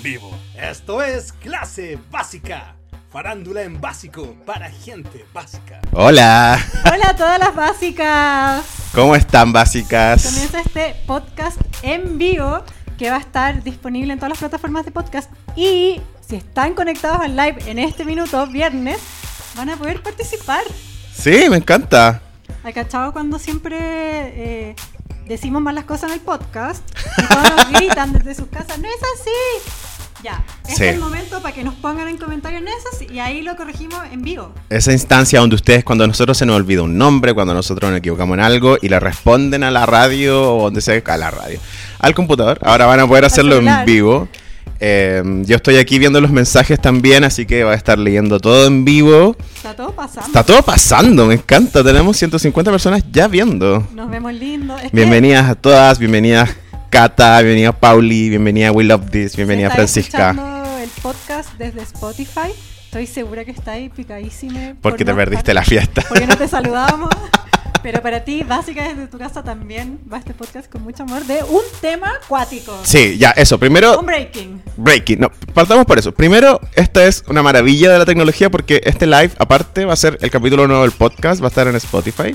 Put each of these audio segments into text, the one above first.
en vivo. Esto es Clase Básica. Farándula en básico para gente básica. Hola, Hola a todas las básicas. ¿cómo están básicas? Comienza este podcast en vivo que va a estar disponible en todas las plataformas de podcast. Y si están conectados al live en este minuto, viernes, van a poder participar. Sí, me encanta. ¿Hay cachado cuando siempre eh, decimos mal las cosas en el podcast? Y todos nos gritan desde sus casas, no es así. Ya, Sí. es el momento para que nos pongan en comentarios, no es así. Y ahí lo corregimos en vivo. Esa instancia donde ustedes, cuando a nosotros se nos olvida un nombre, cuando nosotros nos equivocamos en algo y le responden a la radio o donde sea, a la radio, al computador, ahora van a poder hacerlo en vivo. Eh, yo estoy aquí viendo los mensajes también, así que voy a estar leyendo todo en vivo. Está todo pasando. Está todo pasando, me encanta. Tenemos 150 personas ya viendo. Nos vemos lindo. Es que- Bienvenidas a todas, bienvenidas Cata, bienvenida Pauli, bienvenida We Love This, bienvenida Francisca. escuchando el podcast desde Spotify, estoy segura que está ahí picadísima. Porque por te perdiste la fiesta. Porque no te saludamos. Pero para ti, básica desde tu casa también va este podcast con mucho amor de un tema acuático. Sí, ya, eso. Primero, Un breaking. breaking. No, partamos por eso. Primero, esta es una maravilla de la tecnología porque este live, aparte, va a ser el capítulo nuevo del podcast, va a estar en Spotify.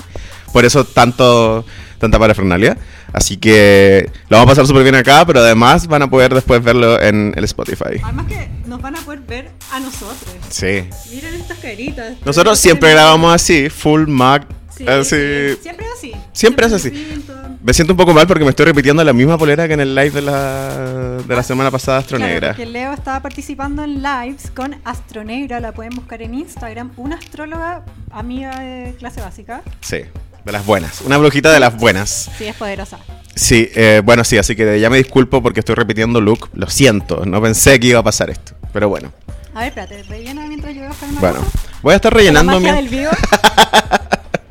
Por eso tanto, tanta parafernalia. Así que lo vamos a pasar súper bien acá, pero además van a poder después verlo en el Spotify. Además que nos van a poder ver a nosotros. Sí. Miren estas caritas. Nosotros siempre grabamos así, full Mac, Sí, así. sí, Siempre es así. Siempre es así. Me siento un poco mal porque me estoy repitiendo la misma polera que en el live de la, de la semana pasada, Claro, Astronegra. porque Leo estaba participando en lives con Astronegra, la pueden buscar en Instagram, una astróloga amiga de clase básica. Sí, de las buenas. Una brujita de las buenas. Sí, es poderosa. Sí, eh, bueno, sí, así que ya me disculpo porque estoy repitiendo look. Lo siento, no pensé que iba a pasar esto. Pero bueno, A ver, espérate, rellena mientras yo voy a buscar una bueno. cosa. Voy a estar La rellenando magia mi... del vivo.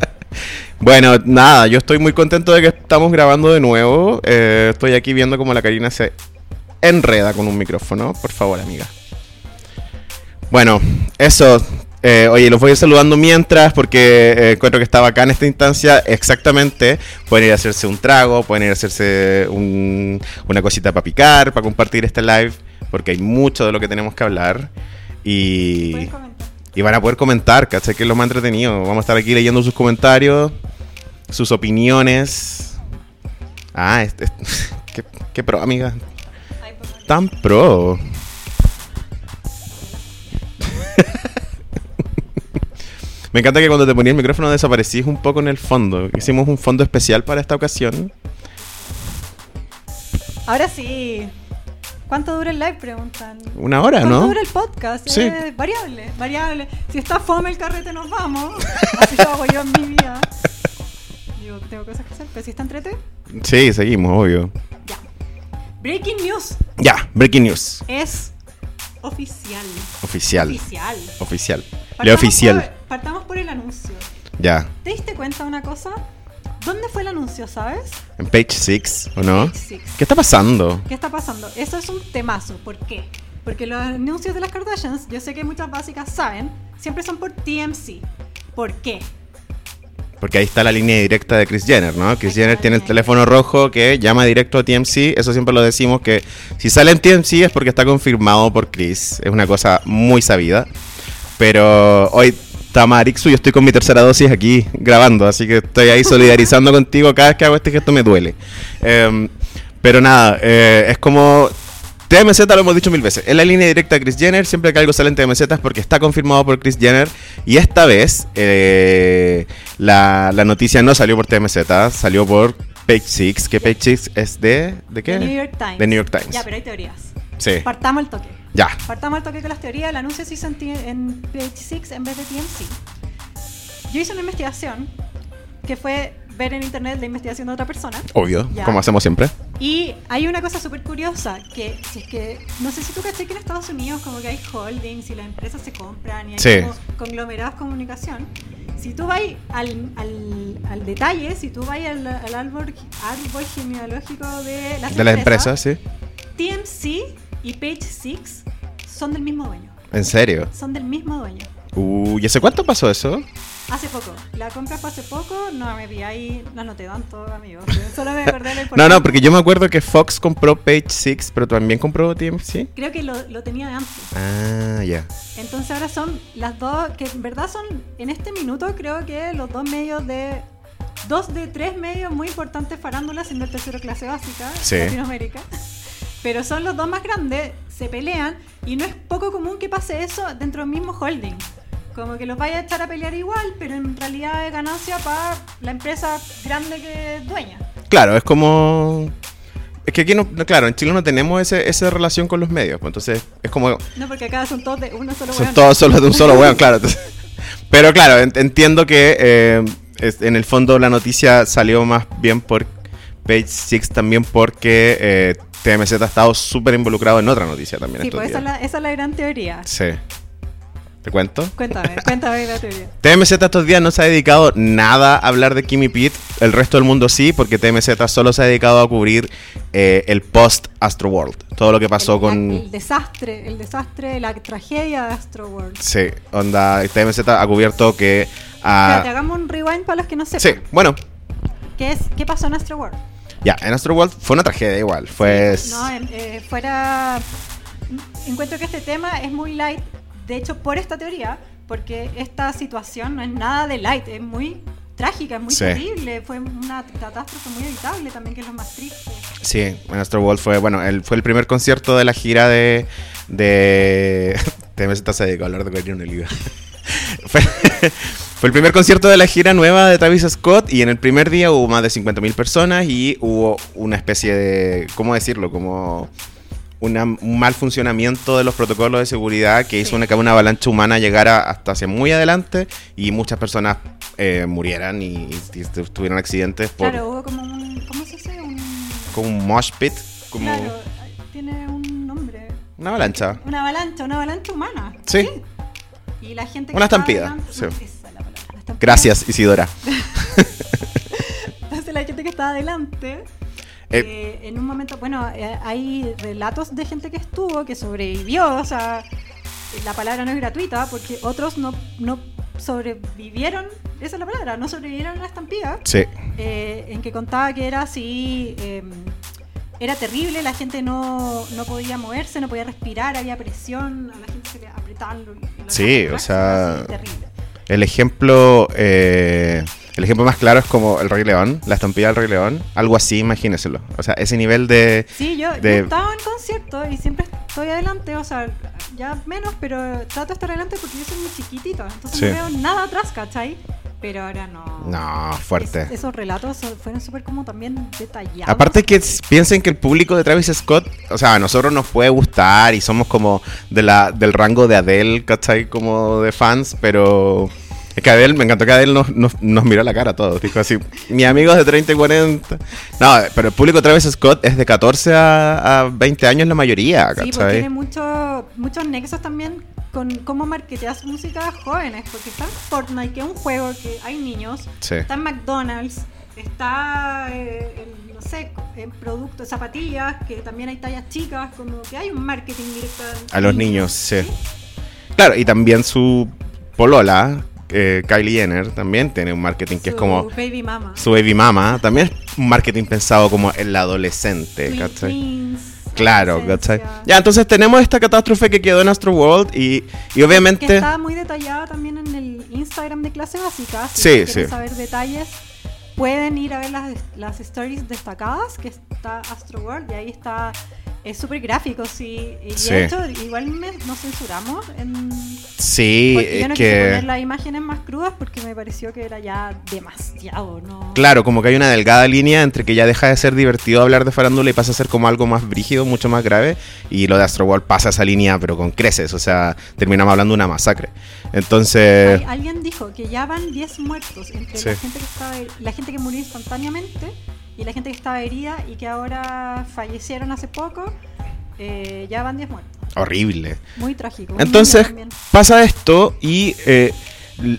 Bueno, nada, yo estoy muy contento de que estamos grabando de nuevo. Eh, estoy aquí viendo cómo la Karina se enreda con un micrófono. Por favor, amiga. Bueno, eso. Eh, oye, los voy a ir saludando mientras porque eh, encuentro que está acá en esta instancia. Exactamente. Pueden ir a hacerse un trago, pueden ir a hacerse un- una cosita para picar, para compartir este live, porque hay mucho de lo que tenemos que hablar. Y, y van a poder comentar, ¿cachai? Que es lo más entretenido. Vamos a estar aquí leyendo sus comentarios, sus opiniones. Ah, este, qué, qué pro, amiga. Tan pro. Me encanta que cuando te ponía el micrófono desaparecís un poco en el fondo. Hicimos un fondo especial para esta ocasión. Ahora sí. ¿Cuánto dura el live? Preguntan. Una hora, ¿Cuánto ¿no? dura el podcast? Sí. Eh, variable, variable. Si está fome el carrete, nos vamos. Así lo hago yo en mi vida. Digo, tengo cosas que hacer, pero si está entrete, Sí, seguimos, obvio. ya. Breaking news Ya, breaking news. es oficial. Oficial. Oficial. Oficial. Le oficial. por- partamos por el anuncio. Ya. ¿Te diste cuenta de una cosa? ¿Dónde fue el anuncio, sabes? En page 6, ¿o no? Page six. ¿Qué está pasando? ¿Qué está pasando? Eso es un temazo. ¿Por qué? Porque los anuncios de las Kardashians, yo sé que muchas básicas saben, siempre son por TMC. ¿Por qué? Porque ahí está la línea directa de Chris Jenner, ¿no? Chris Jenner tiene el teléfono rojo que llama directo a TMC. Eso siempre lo decimos que si sale en TMC es porque está confirmado por Chris. Es una cosa muy sabida. Pero hoy, Tamarixu, yo estoy con mi tercera dosis aquí grabando, así que estoy ahí solidarizando contigo. Cada vez que hago este gesto me duele. Em, pero nada, eh, es como TMZ lo hemos dicho mil veces. Es la línea directa de Chris Jenner. Siempre que algo sale en TMZ es porque está confirmado por Chris Jenner. Y esta vez eh, la, la noticia no salió por TMZ, salió por Page Six. Que Page Six es de. ¿De qué? The New York Times. The New York Times. Ya, pero hay teorías. Sí. Partamos el toque. Ya. Partamos el toque con las teorías. El anuncio se hizo en, en Page 6 en vez de TMC. Yo hice una investigación que fue ver en internet la investigación de otra persona. Obvio, Ya. como hacemos siempre. Y hay una cosa súper curiosa, que si es que, no sé si tú caché que en Estados Unidos como que hay holdings y las empresas se compran y hay Sí. como conglomerados de comunicación. Si tú vas al, al, al detalle, si tú vas al, al árbol, árbol genealógico de las De las empresas, sí. TMC y Page Six son del mismo dueño. En serio. Son del mismo dueño. Uh, ¿y hace cuánto pasó eso? Hace poco. La compra fue hace poco. No me vi ahí, no anoté tanto, amigo. Solo me acordé de la No, no, porque yo me acuerdo que Fox compró Page Six, pero también compró TMC. Creo que lo, lo tenía de antes. Ah, ya. Entonces ahora son las dos, que en verdad son, en este minuto creo que los dos medios de, dos de tres medios muy importantes farándulas en el tercero clase básica Sí. en Latinoamérica. Pero son los dos más grandes, se pelean y no es poco común que pase eso dentro del mismo holding. Como que los vaya a echar a pelear igual, pero en realidad es ganancia para la empresa grande que es dueña. Claro, es como. Es que aquí no, claro, en Chile no tenemos ese, esa relación con los medios. pues, Entonces, es como. No, porque acá son todos de uno solo Son weón. todos solo de un solo weón, claro. entonces- pero claro, en- entiendo que eh, es- en el fondo la noticia salió más bien por Page Six también porque eh, TMZ ha estado súper involucrado en otra noticia también Sí, pues esa es, la, esa es la gran teoría. Sí. ¿Te cuento? Cuéntame, cuéntame la teoría. TMZ estos días no se ha dedicado nada a hablar de Kimmy Pete, el resto del mundo sí, porque TMZ solo se ha dedicado a cubrir eh, el post Astro World, todo lo que pasó el, con... el desastre, el desastre, la tragedia de Astro World. Sí, onda, TMZ ha cubierto que... Espérate, hagamos un rewind para los que no sepan. sí, bueno, ¿Qué, es, ¿Qué pasó en Astro World? ya, en Astro World fue una tragedia igual, fue... No, en- eh, fuera. Encuentro que este tema es muy light, de hecho, por esta teoría, porque esta situación no es nada de light, es muy trágica, es muy Sí. terrible. Fue una catástrofe muy evitable también, que es lo más triste. Sí, Astro World fue, bueno, el, fue el primer concierto de la gira de... de TMZ se dedicó a hablar de Guardian Oliva. fue, fue el primer concierto de la gira nueva de Travis Scott y en el primer día hubo más de 50.000 personas y hubo una especie de, ¿cómo decirlo? Como una- un mal funcionamiento de los protocolos de seguridad que hizo Sí. una, que una avalancha humana llegara hasta hacia muy adelante y muchas personas eh, murieran y, y tuvieron accidentes por Claro, hubo como un. ¿Cómo se dice? Un. como un mosh pit, como Claro, tiene un nombre. una avalancha. Una avalancha, una avalancha humana. Sí. Y la gente que Una estaba estampida, delante- sí. esa es la palabra, la estampida. Gracias, Isidora. Entonces la gente que estaba adelante, Eh, eh, en un momento, bueno, eh, hay relatos de gente que estuvo, que sobrevivió, o sea, la palabra no es gratuita, porque otros no, no sobrevivieron, esa es la palabra, no sobrevivieron a la estampida, Sí, eh, en que contaba que era así, eh, era terrible, la gente no, no podía moverse, no podía respirar, había presión, a la gente se le apretaban los, Sí, o sea, terrible. El ejemplo, eh, el ejemplo más claro es como el Rey León, la estampida del Rey León, algo así, imagínenselo. O sea, ese nivel de, Sí, yo, yo de- estaba en concierto y siempre estoy adelante, o sea, ya menos, pero trato de estar adelante porque yo soy muy chiquitito, entonces Sí. no veo nada atrás, ¿cachai? Pero ahora no. no, fuerte. Es- esos relatos fueron súper como también detallados. Aparte que piensen que el público de Travis Scott, o sea, a nosotros nos puede gustar y somos como de la, del rango de Adele, ¿cachai? Como de fans, pero es que Adele, me encantó que Adele nos, nos, nos miró la cara a todos. Dijo así, mis amigos de 30 y 40. No, pero el público de Travis Scott es de 14 a, a 20 años la mayoría, Sí, porque ¿cachai? tiene mucho, muchos nexos también con cómo marketeas música a jóvenes, porque está en Fortnite, que es un juego que hay niños, Sí. está en McDonald's, está eh, en, no sé, en productos, zapatillas, que también hay tallas chicas, como que hay un marketing directo A los niños, sí. Claro, y también su polola, eh, Kylie Jenner, también tiene un marketing que es Su como Baby Mama. su baby mama. También es un marketing pensado como en la adolescente, Twin ¿cachai? Twins, Claro. ¿cachai? Ya, entonces tenemos esta catástrofe que quedó en Astro World y, y Que obviamente... está muy detallada también en el Instagram de clase básica. Si Sí, quieren sí. saber detalles, pueden ir a ver las, las stories destacadas, que está Astro World, y ahí está, es súper gráfico, sí. Y Sí. de hecho, igual me- nos censuramos, en, Sí, porque yo es no poner que... las imágenes más crudas porque me pareció que era ya demasiado, ¿no? Claro, como que hay una delgada línea entre que ya deja de ser divertido hablar de farándula y pasa a ser como algo más brígido, mucho más grave, y lo de Astro World pasa esa línea pero con creces, o sea, terminamos hablando de una masacre. Entonces... Hay- alguien dijo que ya van 10 muertos entre Sí. la gente que estaba la gente que murió instantáneamente y la gente que estaba herida y que ahora fallecieron hace poco. eh, ya van 10 muertos. Horrible. Muy trágico. Entonces pasa esto y eh,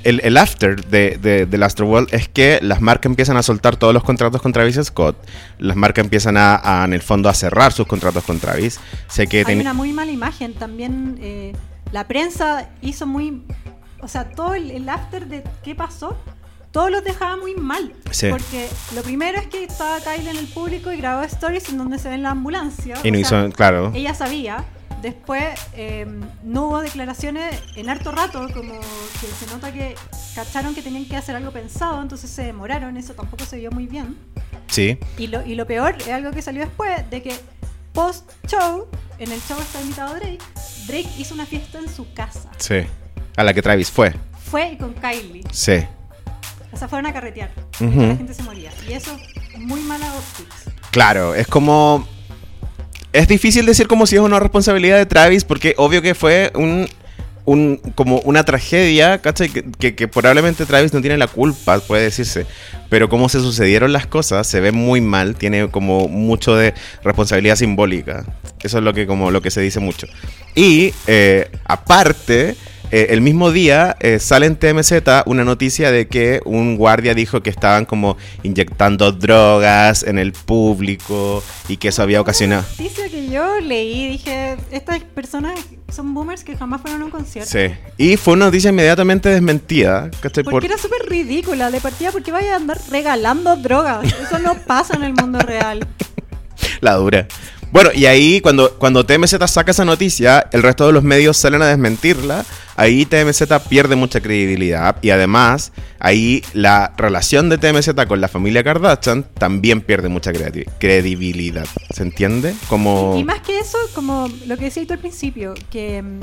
el, el after de, de, del Astro World es que las marcas empiezan a soltar todos los contratos con Travis Scott. Las marcas empiezan a, a, en el fondo, a cerrar sus contratos con Travis. Sé que Hay ten- una muy mala imagen. También eh, la prensa hizo muy. O o sea, todo el, el after de qué pasó, todos los dejaba muy mal. Sí. Porque lo primero es que estaba Kylie en el público y grabó stories en donde se ve en la ambulancia. Y no o sea, hizo, claro. ella sabía. Después eh, no hubo declaraciones en harto rato, como que se nota que cacharon que tenían que hacer algo pensado, entonces se demoraron, eso tampoco se vio muy bien. Sí. Y lo, y lo peor es algo que salió después, de que post-show, en el show está invitado Drake, Drake hizo una fiesta en su casa. Sí. A la que Travis fue. Fue con Kylie. Sí. O sea, fueron a carretear. Ujú. porque La gente se moría. Y eso, muy mala optics. Claro, es como. Es difícil decir como si es una responsabilidad de Travis, porque obvio que fue un. un- como una tragedia, ¿cachai? Que, que- que probablemente Travis no tiene la culpa, puede decirse. Pero como se sucedieron las cosas, se ve muy mal, tiene como mucho de responsabilidad simbólica. Eso es lo que, como, lo que se dice mucho. Y eh, aparte, eh, el mismo día eh, sale en TMZ una noticia de que un guardia dijo que estaban como inyectando drogas en el público y que eso había ocasionado... Una noticia que yo leí, dije, estas personas son boomers que jamás fueron a un concierto. Sí. Y fue una noticia inmediatamente desmentida. ¿cachai? Porque Por- era súper ridícula de partida, porque vaya a andar regalando drogas. Eso no pasa en el mundo real. La dura. Bueno, y ahí cuando, cuando TMZ saca esa noticia, el resto de los medios salen a desmentirla. Ahí TMZ pierde mucha credibilidad. Y además, ahí la relación de TMZ con la familia Kardashian también pierde mucha credi- credibilidad. ¿Se entiende? Como... Y más que eso, como lo que decías tú al principio, que, mm,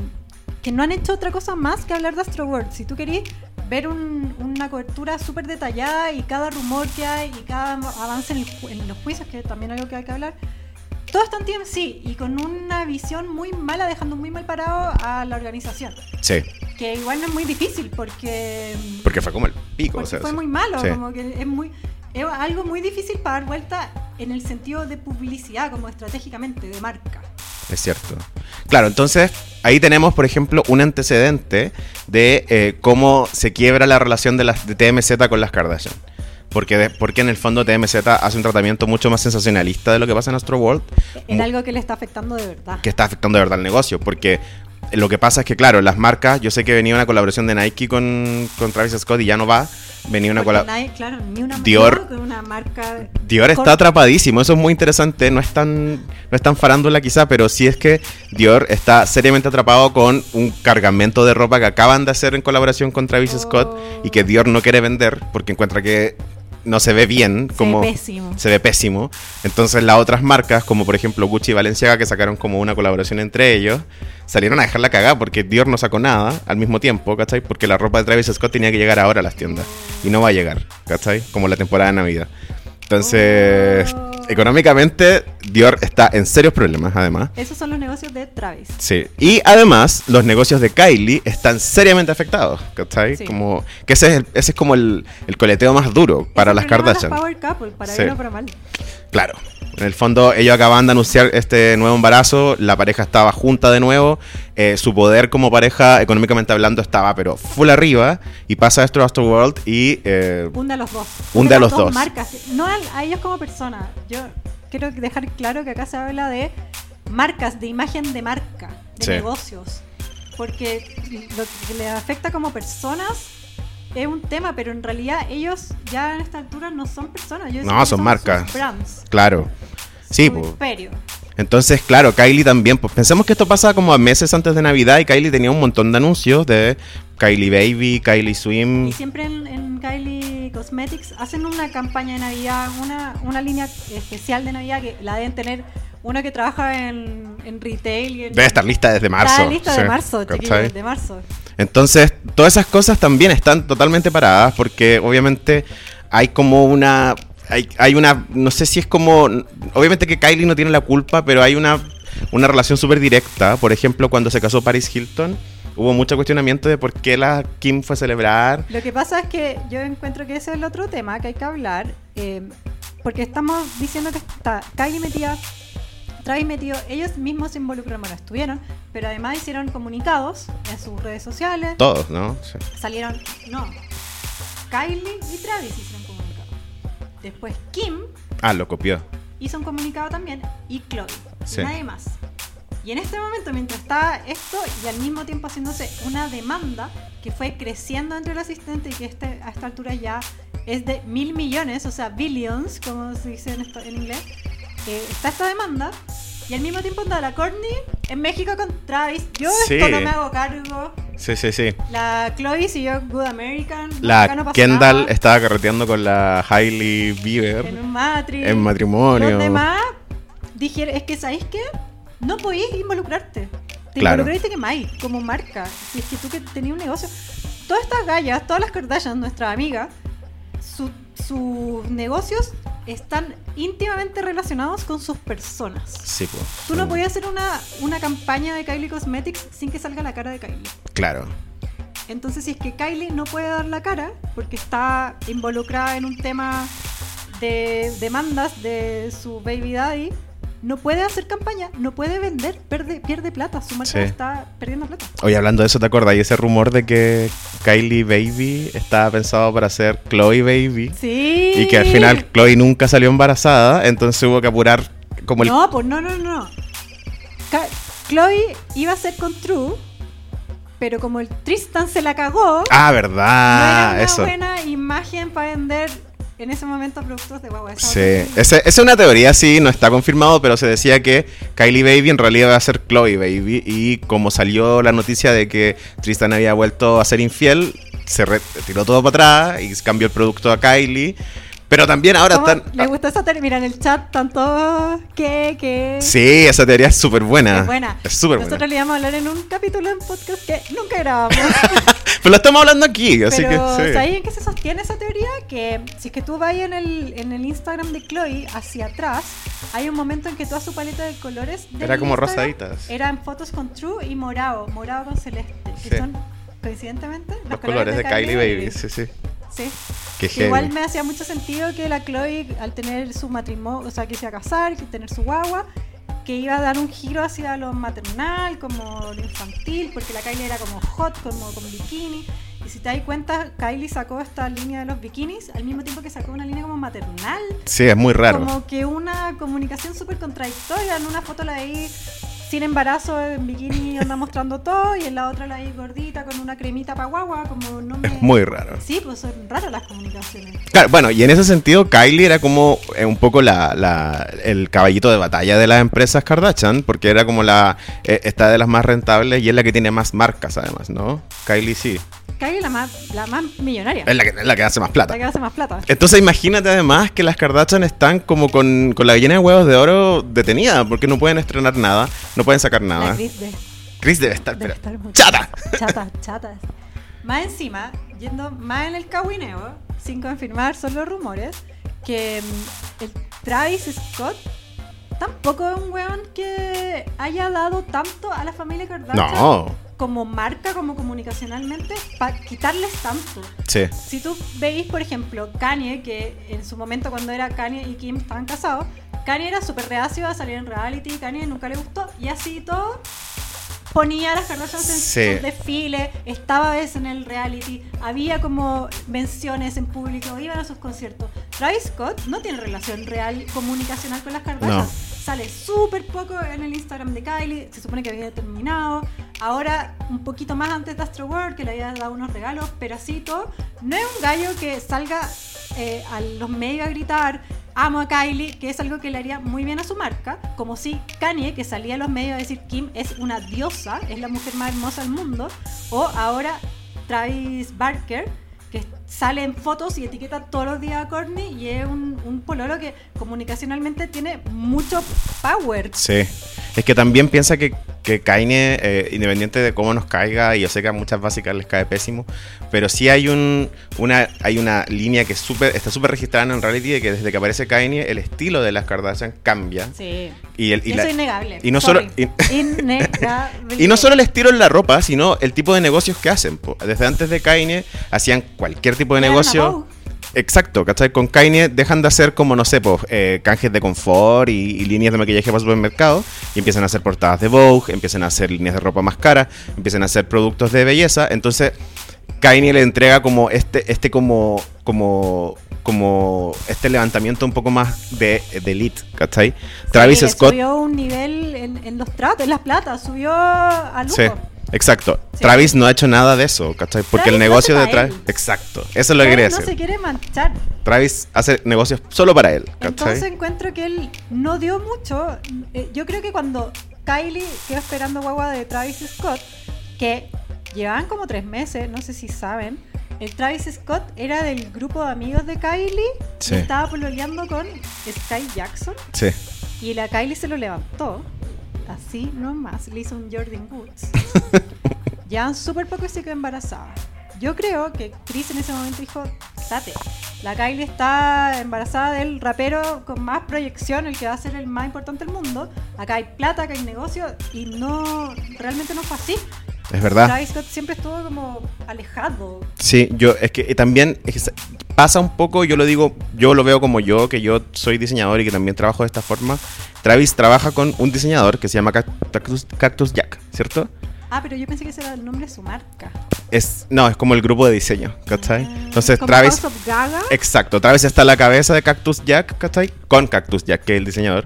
que no han hecho otra cosa más que hablar de Astroworld. Si tú querés ver un- una cobertura súper detallada y cada rumor que hay y cada avance en, el en los juicios, que también es algo que hay que hablar, todo está en TMC y con una visión muy mala, dejando muy mal parado a la organización. Sí, Que igual no es muy difícil porque, porque fue como el pico. o sea, fue sí. muy malo, Sí. como que es muy es algo muy difícil para dar vuelta en el sentido de publicidad, como estratégicamente, de marca. Es cierto. Claro, entonces ahí tenemos, por ejemplo, un antecedente de eh, cómo se quiebra la relación de, las, de TMZ con las Kardashian. Porque, de- porque en el fondo TMZ hace un tratamiento mucho más sensacionalista de lo que pasa en Astro World, En algo que le está afectando de verdad. que está afectando de verdad el negocio. Porque lo que pasa es que, claro, las marcas, yo sé que venía una colaboración de Nike con, con Travis Scott y ya no va. Venía una colaboración. claro, ni una Dior- con una marca. Dior está atrapadísimo, eso es muy interesante, no es tan, no es tan farándula quizá, pero sí es que Dior está seriamente atrapado con un cargamento de ropa que acaban de hacer en colaboración con Travis Oh. Scott y que Dior no quiere vender porque encuentra que no se ve bien, Se ve como pésimo. se ve pésimo. Entonces las otras marcas, como por ejemplo Gucci y Balenciaga, que sacaron como una colaboración entre ellos, salieron a dejarla cagada porque Dior no sacó nada al mismo tiempo, ¿cachai? Porque la ropa de Travis Scott tenía que llegar ahora a las tiendas y no va a llegar, ¿cachai? Como la temporada de Navidad. Entonces, Oh. económicamente, Dior está en serios problemas, además. Esos son los negocios de Travis. Sí. Y además, los negocios de Kylie están seriamente afectados, ¿cachai? Sí. Como, que ese es, el- ese es como el, el coleteo más duro para las Kardashian. Power Couple, para Sí. bien o para mal. Claro. En el fondo, ellos acaban de anunciar este nuevo embarazo. La pareja estaba junta de nuevo. eh, su poder como pareja, económicamente hablando, estaba pero full arriba. Y pasa esto a Astro World y. eh, Hunde a los dos. Hunde a los dos. marcas. No a, a ellos como personas. Yo quiero dejar claro que acá se habla de marcas, de imagen de marca, de Sí. negocios. Porque lo que les afecta como personas es un tema, pero en realidad ellos ya en esta altura no son personas. No, ellos son marcas. brands. claro. Sí, imperio. Entonces, claro, Kylie también. Pues pensemos que esto pasa como a meses antes de Navidad y Kylie tenía un montón de anuncios de Kylie Baby, Kylie Swim. Y siempre en, en Kylie Cosmetics hacen una campaña de Navidad, una, una línea especial de Navidad que la deben tener uno que trabaja en, en retail. Y en, Debe estar lista desde marzo. Está lista de sí, marzo, ¿cachai? chiquillos, desde marzo. Entonces, todas esas cosas también están totalmente paradas porque obviamente hay como una... Hay, hay una... No sé si es como... Obviamente que Kylie no tiene la culpa, pero hay una, una relación súper directa. Por ejemplo, cuando se casó Paris Hilton, hubo mucho cuestionamiento de por qué la Kim fue a celebrar. Lo que pasa es que yo encuentro que ese es el otro tema que hay que hablar, eh, porque estamos diciendo que está Kylie metida, Travis metido, ellos mismos se involucraron, bueno, estuvieron, pero además hicieron comunicados en sus redes sociales, Todos, ¿no? Sí. salieron, no, Kylie y Travis. Después Kim Ah, lo copió. hizo un comunicado también y Chloe, Sí. nadie más. Y en este momento, mientras está esto y al mismo tiempo haciéndose una demanda que fue creciendo entre el asistente y que este, a esta altura ya es de mil millones, o sea, billions, como se dice en, esto- en inglés, eh, está esta demanda. Y al mismo tiempo está la Courtney en México con Travis. Yo Sí. esto no me hago cargo. Sí, sí, sí. La Chloe siguió Good American. no La Kendall nada. estaba carreteando con la Hailey Bieber en un matri. en matrimonio. Los demás dijeron, es que ¿sabéis qué? No podéis involucrarte. Te Claro. involucraste que más como marca. Si es que tú que tenías un negocio. Todas estas gallas, todas las Kardashian, nuestra amiga, su- sus negocios están íntimamente relacionados con sus personas. Sí, pues. Tú no podías hacer una, una campaña de Kylie Cosmetics sin que salga la cara de Kylie. Claro. Entonces, si es que Kylie no puede dar la cara porque está involucrada en un tema de demandas de su baby daddy, no puede hacer campaña, no puede vender, pierde, pierde plata, su marca Sí. está perdiendo plata. Oye, hablando de eso, ¿te acuerdas? Y ese rumor de que Kylie Baby estaba pensado para ser Chloe Baby. Sí. Y que al final Chloe nunca salió embarazada, entonces hubo que apurar como el... No, pues no, no, no. Ca- Chloe iba a ser con True, pero como el Tristan se la cagó, Ah, no era verdad, una eso. buena imagen para vender en ese momento productos de guagua. Sí, esa es una teoría, sí, no está confirmado, pero se decía que Kylie Baby en realidad va a ser Chloe Baby. Y como salió la noticia de que Tristan había vuelto a ser infiel, se retiró todo para atrás y cambió el producto a Kylie. Pero también ahora ¿Cómo? están... ¿Le gustó esa teoría? Mira, en el chat tanto que, que... Sí, esa teoría es súper buena. Es buena. Es súper Nosotros buena. le íbamos a hablar en un capítulo en podcast que nunca grabamos. Pero lo estamos hablando aquí, así Pero que sí. ¿sabéis en qué se sostiene esa teoría? Que si es que tú vas en el, en el Instagram de Chloe hacia atrás, hay un momento en que toda su paleta de colores Era como Instagram rosaditas. Eran fotos con True y morado, morado con celeste. Que son, coincidentemente, Los colores de Kylie Baby, sí, sí. Sí. Qué Igual heavy. me hacía mucho sentido que la Chloe, al tener su matrimonio, o sea, que se iba a casar, que tener su guagua, que iba a dar un giro hacia lo maternal, como lo infantil, porque la Kylie era como hot, como con bikini. Y si te das cuenta, Kylie sacó esta línea de los bikinis al mismo tiempo que sacó una línea como maternal. Sí, es muy raro. Como que una comunicación súper contradictoria. En una foto la veí sin embarazo en bikini, anda mostrando todo, y en la otra la veí gordita con una cremita para guagua, como no me... Es muy raro. Sí, pues son raras las comunicaciones. Claro, bueno, y en ese sentido, Kylie era como eh, un poco la, la- el caballito de batalla de las empresas Kardashian, porque era como la. eh, esta de las más rentables y es la que tiene más marcas, además, ¿no? Kylie sí. Kylie la más, la más millonaria. Es la que, es la que hace más plata. La que hace más plata. Entonces, imagínate además que las Kardashian están como con, con la gallina de huevos de oro detenida, porque no pueden estrenar nada, no pueden sacar La nada. Chris de, Chris debe estar, debe pero. estar muy ¡Chata! Chata, chata. Más encima, yendo más en el cagüineo, sin confirmar, son los rumores, que mm, el Travis Scott tampoco es un weón que haya dado tanto a la familia Kardashian No. Como marca, como comunicacionalmente, para quitarles tanto. Sí. Si tú veis, por ejemplo, Kanye, que en su momento cuando era Kanye y Kim estaban casados, Kanye era súper reacio a salir en reality, Kanye nunca le gustó, y así todo ponía a las Kardashians en Sí. sus desfiles, estaba a veces en el reality, había como menciones en público, iban a sus conciertos. Travis Scott no tiene relación real comunicacional con las Kardashians. No. Sale súper poco en el Instagram de Kylie, se supone que había terminado. Ahora, un poquito más antes de Astro World, que le había dado unos regalos, pero así todo. No es un gallo que salga eh, a los medios a gritar, amo a Kylie, que es algo que le haría muy bien a su marca. Como si Kanye, que salía a los medios a decir Kim es una diosa, es la mujer más hermosa del mundo. O ahora Travis Barker, que sale en fotos y etiqueta todos los días a Courtney y es un, un pololo que comunicacionalmente tiene mucho power. Sí. Es que también piensa que, que Kanye, eh, independiente de cómo nos caiga, y yo sé que a muchas básicas les cae pésimo, pero sí hay un una hay una línea que es súper está súper registrada en reality de que desde que aparece Kanye, el estilo de las Kardashian cambia. Sí. Y, el, y Eso la- es innegable. y no Sorry. solo- y- Innegable. Y no solo el estilo en la ropa, sino el tipo de negocios que hacen. Desde antes de Kanye hacían cualquier tipo de negocio. Exacto, ¿cachai? Con Kanye dejan de hacer como, no sé, pues, eh, canjes de confort y, y líneas de maquillaje para supermercado y empiezan a hacer portadas de Vogue, empiezan a hacer líneas de ropa más cara, empiezan a hacer productos de belleza. Entonces, Kanye le entrega como este, este como, como, como este levantamiento un poco más de, de elite, ¿cachai? Travis Sí, Scott. Subió un nivel en, en los tratos, en las platas, subió a lujo. Sí, exacto. Sí. Travis no ha hecho nada de eso, ¿cachai? Porque el Travis negocio de Travis. Exacto, eso es lo que quería no decir. se quiere manchar. Travis hace negocios solo para él, ¿cachai? Entonces encuentro que él no dio mucho. Eh, Yo creo que cuando Kylie quedó esperando guagua de Travis Scott, que llevaban como tres meses, no sé si saben, el Travis Scott era del grupo de amigos de Kylie Sí. y estaba pololeando con Sky Jackson Sí. y la Kylie se lo levantó. Así nomás, le hizo un Jordan Woods. Llevan súper poco se quedó embarazada. Yo creo que Chris en ese momento dijo, date, la Kylie está embarazada del rapero con más proyección, el que va a ser el más importante del mundo. Acá hay plata, acá hay negocio y no, realmente no fue así. Es verdad. Travis Scott siempre estuvo como alejado. Sí, yo, es que también es- pasa un poco, yo lo digo, yo lo veo como yo, que yo soy diseñador y que también trabajo de esta forma. Travis trabaja con un diseñador que se llama Cac- Cactus, Cactus Jack, ¿cierto? Ah, pero yo pensé que ese era el nombre de su marca. Es, no, es como el grupo de diseño, ¿cachai? Ah, Entonces como Travis... House of Gaga. Exacto, Travis está a la cabeza de Cactus Jack, ¿cachai? Con Cactus Jack, que es el diseñador.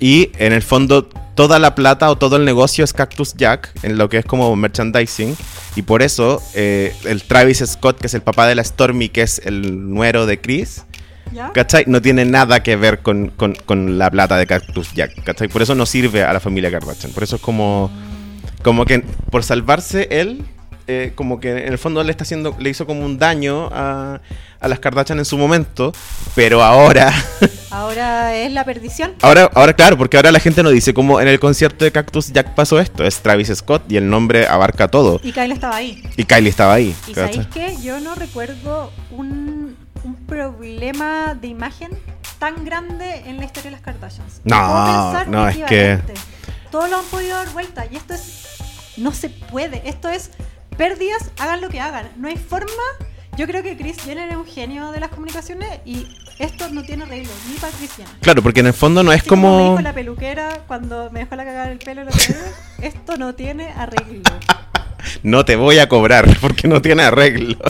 Y en el fondo, toda la plata o todo el negocio es Cactus Jack, en lo que es como merchandising. Y por eso, eh, el Travis Scott, que es el papá de la Stormy, que es el nuero de Chris, ¿Ya? ¿cachai? No tiene nada que ver con, con- con la plata de Cactus Jack, ¿cachai? Por eso no sirve a la familia Kardashian. Por eso es como, como que por salvarse él, eh, como que en el fondo le está haciendo, le hizo como un daño a, a las Kardashian en su momento, pero ahora, Ahora es la perdición. ahora, ahora claro, porque ahora la gente no dice como en el concierto de Cactus Jack pasó esto, es Travis Scott y el nombre abarca todo. Y Kyle estaba ahí. Y Kylie estaba ahí. Y sabéis que yo no recuerdo un, un problema de imagen tan grande en la historia de las Kardashians. No, pensar no, es equivocadamente. Todos lo han podido dar vuelta y esto es. No se puede. Esto es pérdidas, hagan lo que hagan. No hay forma. Yo creo que Chris Jenner es un genio de las comunicaciones y esto no tiene arreglo, ni para Chris Jenner. Claro, porque en el fondo no es Así como me como... dijo la peluquera cuando me dejó la cagada el pelo otra vez, esto no tiene arreglo. no te voy a cobrar porque no tiene arreglo.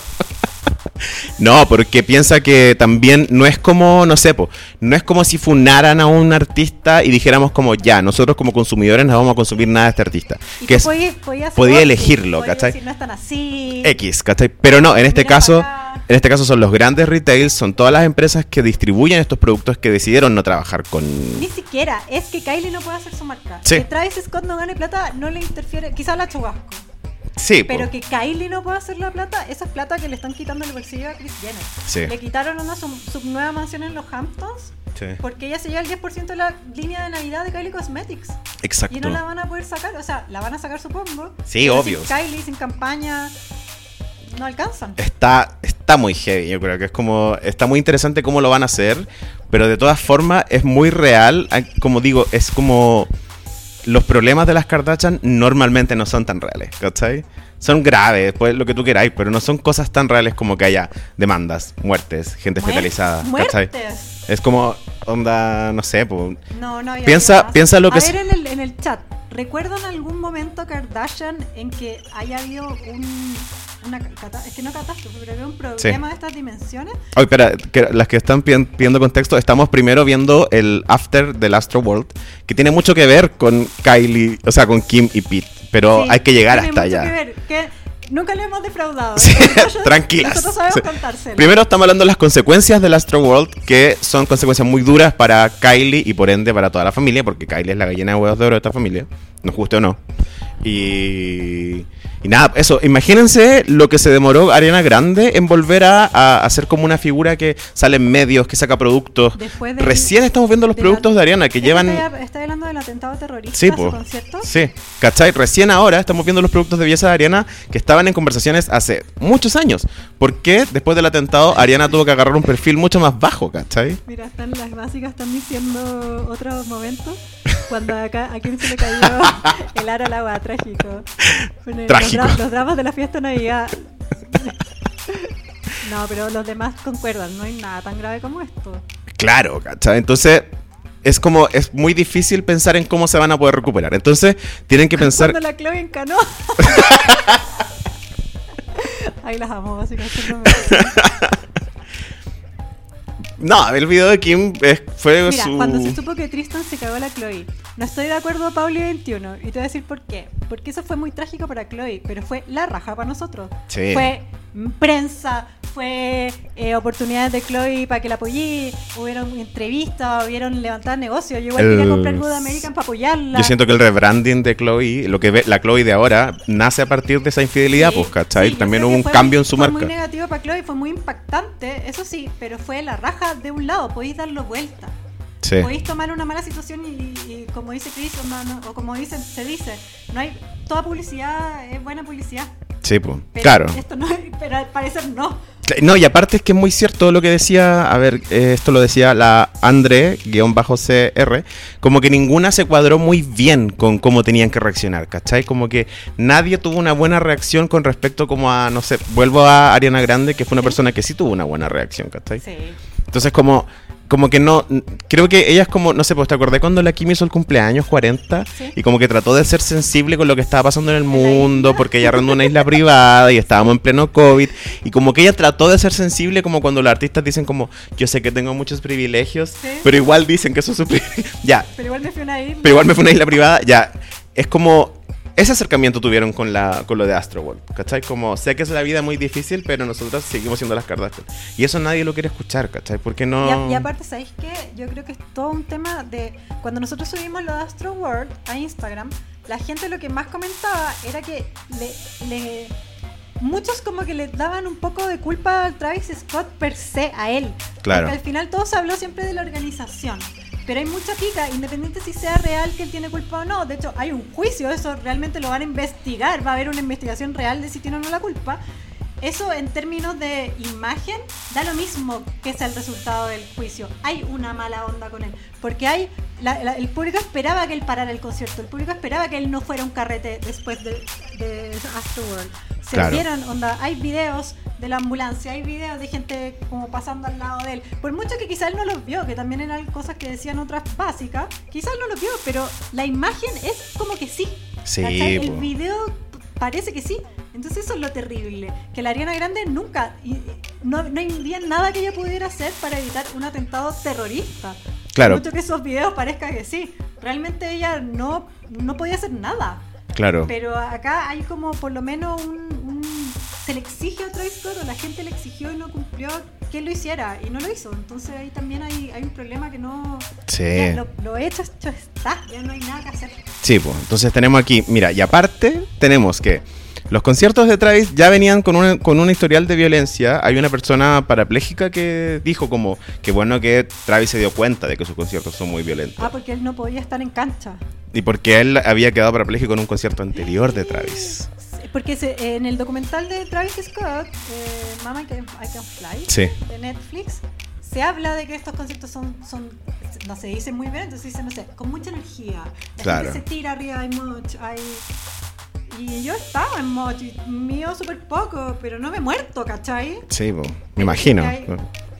No, porque piensa que también no es como, no sé, po, no es como si funaran a un artista y dijéramos como ya, nosotros como consumidores no vamos a consumir nada de este artista. Y Que es podía hacer elegirlo, ¿cachai? decir, no están así. X, ¿cachai? Pero no, en este Mira caso, en este caso son los grandes retails, son todas las empresas que distribuyen estos productos que decidieron no trabajar con... Ni siquiera, es que Kylie no puede hacer su marca. Sí. Que Travis Scott no gane plata no le interfiere, quizás la chubasco. Sí, po. Pero que Kylie no pueda hacer la plata, esa es plata que le están quitando el bolsillo a Chris Jenner. Sí. Le quitaron una sub, sub nueva mansión en los Hamptons Sí. porque ella se lleva el 10% de la línea de Navidad de Kylie Cosmetics. Exacto. Y no la van a poder sacar, o sea, la van a sacar supongo. Sí, obvio. Sin Kylie, sin campaña, no alcanzan. Está, está muy heavy, yo creo que es como, está muy interesante cómo lo van a hacer, pero de todas formas es muy real, Hay- como digo, es como los problemas de las Kardashian normalmente no son tan reales, ¿cachai? Son graves, pues lo que tú queráis, pero no son cosas tan reales como que haya demandas, muertes, gente hospitalizada, ¿cachai? Muertes. Es como, onda, no sé, pues, No, no Piensa- piensa lo que A ver en el, en el chat, ¿recuerdan algún momento Kardashian en que haya habido un. Una cata- es que no catástrofe, pero había un problema de estas dimensiones? Oye, espera, que las que están pi- pidiendo contexto, estamos primero viendo el after del Astro World, que tiene mucho que ver con Kylie, o sea, con Kim y Pete, pero Sí, hay que llegar tiene hasta mucho allá. que ver, que nunca le hemos defraudado. Sí, tranquilas. Nosotros sabemos Sí. contárselo. Primero estamos hablando de las consecuencias del Astro World, que son consecuencias muy duras para Kylie y por ende para toda la familia, porque Kylie es la gallina de huevos de oro de esta familia, nos guste o no. Y, y nada, eso, imagínense lo que se demoró Ariana Grande en volver a, a hacer como una figura que sale en medios, que saca productos. Del- Recién estamos viendo los de productos la- de Ariana, que ¿Está- llevan... ¿Está, está hablando del atentado terrorista Sí, a po. concierto? Sí, ¿cachai? Recién ahora estamos viendo los productos de belleza de Ariana que estaban en conversaciones hace muchos años. Porque después del atentado Ariana tuvo que agarrar un perfil mucho más bajo, ¿cachai? Mira, están las básicas, están diciendo otros momentos. Cuando acá, a quién se le cayó el aro al agua, trágico. Bueno, Trágico. Los, dra- los dramas de la fiesta de Navidad. No, pero los demás concuerdan, no hay nada tan grave como esto. Claro, ¿cachai? Entonces, es como, es muy difícil pensar en cómo se van a poder recuperar. Entonces, tienen que pensar... Cuando la Chloe encanó. Ahí las amo, básicamente. No el video de Kim es- fue Mira, su... cuando se supo que Tristan se cagó a la Chloe, no estoy de acuerdo, Pauli 21, y te voy a decir por qué. Porque eso fue muy trágico para Chloe, pero fue la raja para nosotros. Sí. Fue prensa, fue eh, oportunidades de Chloe para que la apoyé, hubieron entrevistas, hubieron levantar negocios. Yo igual El- quería comprar Good American para apoyarla. Yo siento que el rebranding de Chloe, lo que ve la Chloe de ahora, nace a partir de esa infidelidad, Sí, pues, ¿cachai? sí, También hubo un fue cambio muy- en su fue marca. muy negativo para Chloe, fue muy impactante, eso sí, pero fue la raja de un lado, podéis darlo vuelta. Sí. Podéis tomar una mala situación y, y como dice Chris, o, no- no- o como dice, se dice, no hay toda publicidad es buena publicidad. Sí, pues. Claro. Esto no, pero al parecer no. No, y aparte es que es muy cierto lo que decía, a ver, eh, esto lo decía la Andre-CR, como que ninguna se cuadró muy bien con cómo tenían que reaccionar, ¿cachai? Como que nadie tuvo una buena reacción con respecto como a, no sé, vuelvo a Ariana Grande, que fue una persona que sí tuvo una buena reacción, ¿cachai? Sí. Entonces como, como que no, creo que ella es como, no sé, pues te acordé cuando la Kim hizo el cumpleaños 40 Sí. y como que trató de ser sensible con lo que estaba pasando en el mundo, porque ella arrendó una isla privada y estábamos en pleno COVID y como que ella trató de ser sensible como cuando los artistas dicen como, yo sé que tengo muchos privilegios, Sí. pero igual dicen que eso es su. Ya, Pero igual me fui a una isla. pero igual me fue una isla privada, ya, es como... Ese acercamiento tuvieron con, la, con lo de Astroworld, ¿cachai? Como, sé que es la vida muy difícil, pero nosotros seguimos siendo las Kardashian. Y eso nadie lo quiere escuchar, ¿cachai? Porque no... Y, a- y aparte, ¿sabéis qué? Yo creo que es todo un tema de... Cuando nosotros subimos lo de Astro World a Instagram, la gente lo que más comentaba era que le... le- Muchos como que le daban un poco de culpa al Travis Scott per se, a él. Claro. Porque al final todo se habló siempre de la organización. Pero hay mucha pica, independiente si sea real que él tiene culpa o no. De hecho, hay un juicio, eso realmente lo van a investigar. Va a haber una investigación real de si tiene o no la culpa. Eso en términos de imagen da lo mismo que sea el resultado del juicio. Hay una mala onda con él. Porque hay la- la- el público esperaba que él parara el concierto. El público esperaba que él no fuera un carrete después de, de Astroworld. Se Claro. vieron, onda, hay videos de la ambulancia, hay videos de gente como pasando al lado de él. Por mucho que quizás él no los vio, que también eran cosas que decían otras básicas, quizás no los vio, pero la imagen es como que sí. Sí, ¿cachai? El video parece que sí. Entonces eso es lo terrible. Que la Ariana Grande nunca, no, no había nada que ella pudiera hacer para evitar un atentado terrorista. Claro. Mucho que esos videos parezca que sí. Realmente ella no, no podía hacer nada. Claro. Pero acá hay como por lo menos un- se le exige a Travis Scott o la gente le exigió y no cumplió que él lo hiciera y no lo hizo. Entonces ahí también hay, hay un problema que no... Sí. ya lo, lo hecho, hecho está, ya no hay nada que hacer. Sí, pues entonces tenemos aquí, mira, y aparte tenemos que los conciertos de Travis ya venían con un, con un historial de violencia. Hay una persona parapléjica que dijo como que bueno que Travis se dio cuenta de que sus conciertos son muy violentos. Ah, porque él no podía estar en cancha. Y porque él había quedado parapléjico en un concierto anterior de Travis. Porque se- en el documental de Travis Scott, eh, Mama I Can, I Can Fly, Sí. de Netflix, se habla de que estos conciertos son, son no se dicen muy bien, entonces se dice, no sé, con mucha energía. La Claro. gente se tira arriba, hay mucho, hay... Y yo estaba en mod, y mío súper poco, pero no me he muerto, ¿cachai? Sí, me imagino.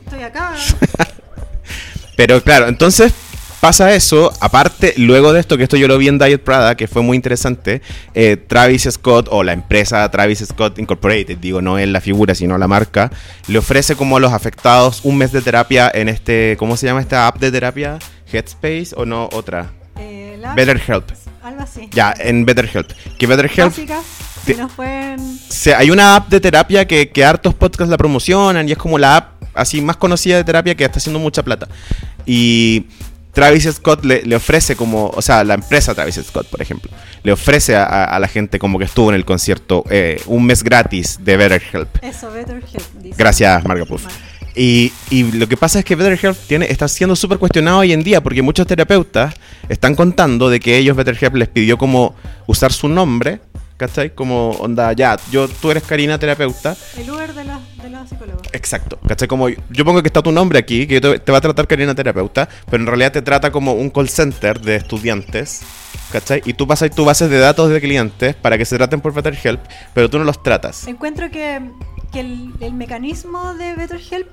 Estoy acá. Pero claro, entonces pasa eso. Aparte, luego de esto, que esto yo lo vi en Diet Prada, que fue muy interesante, eh, Travis Scott, o la empresa Travis Scott Incorporated, digo, no es la figura, sino la marca, le ofrece como a los afectados un mes de terapia en este, ¿cómo se llama esta app de terapia? Headspace o no otra? Eh, la- BetterHelp. Algo así. Ya, en BetterHelp. Que BetterHelp Básicas, Te- si nos pueden... se- hay una app de terapia que, que hartos podcasts la promocionan y es como la app así más conocida de terapia que está haciendo mucha plata. Y Travis Scott le, le ofrece como, o sea, la empresa Travis Scott, por ejemplo, le ofrece a, la gente como que estuvo en el concierto eh, un mes gratis de BetterHelp. Eso, Better Help, dice. Gracias, Marga Puff. Y, y lo que pasa es que BetterHelp tiene, está siendo súper cuestionado hoy en día porque muchos terapeutas están contando de que ellos BetterHelp les pidió como usar su nombre, ¿cachai? Como onda, ya, yo, tú eres Karina terapeuta. El Uber de los, de los psicólogos. Exacto, ¿cachai? Como yo pongo que está tu nombre aquí, que te, te va a tratar Karina terapeuta, pero en realidad te trata como un call center de estudiantes, ¿cachai? Y tú pasas tus bases de datos de clientes para que se traten por BetterHelp, pero tú no los tratas. Encuentro que que el, el mecanismo de BetterHelp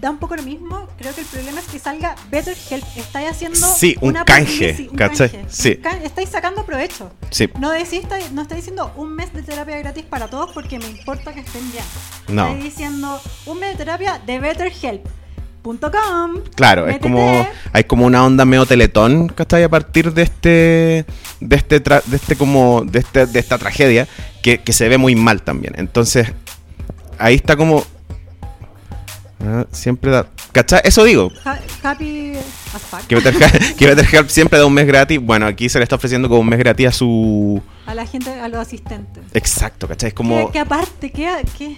da un poco lo mismo. Creo que el problema es que salga BetterHelp. Estáis haciendo Sí, un una canje, publici- un ¿cachai? canje. Sí. Can- Estáis sacando provecho. Sí. No decís, estáis- no estáis diciendo un mes de terapia gratis para todos porque me importa que estén bien. No. Estáis diciendo un mes de terapia de BetterHelp.com. Claro, es como hay como una onda medio teletón, ¿cachai? A partir de este de este tra- de este como de este de esta tragedia que, que se ve muy mal también. Entonces, ahí está como ah, siempre da, ¿cachai? Eso digo. Ha- happy as fuck. Que que BetterHelp siempre da un mes gratis. Bueno, aquí se le está ofreciendo como un mes gratis a su A la gente, a los asistentes. Exacto, ¿cachai? Es ¿Qué, como qué aparte? ¿Qué? qué?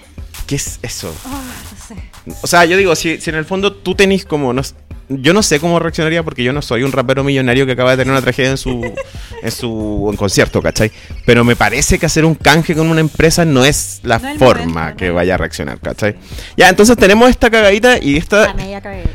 ¿Qué es eso? Ah, no sé. O sea, yo digo, si, si en el fondo tú tenés como. No, yo no sé cómo reaccionaría porque yo no soy un rapero millonario que acaba de tener una tragedia en su, en su en concierto, ¿cachai? Pero me parece que hacer un canje con una empresa no es la No forma momento, que ¿no? vaya a reaccionar, ¿cachai? Ya, entonces tenemos esta cagadita y esta.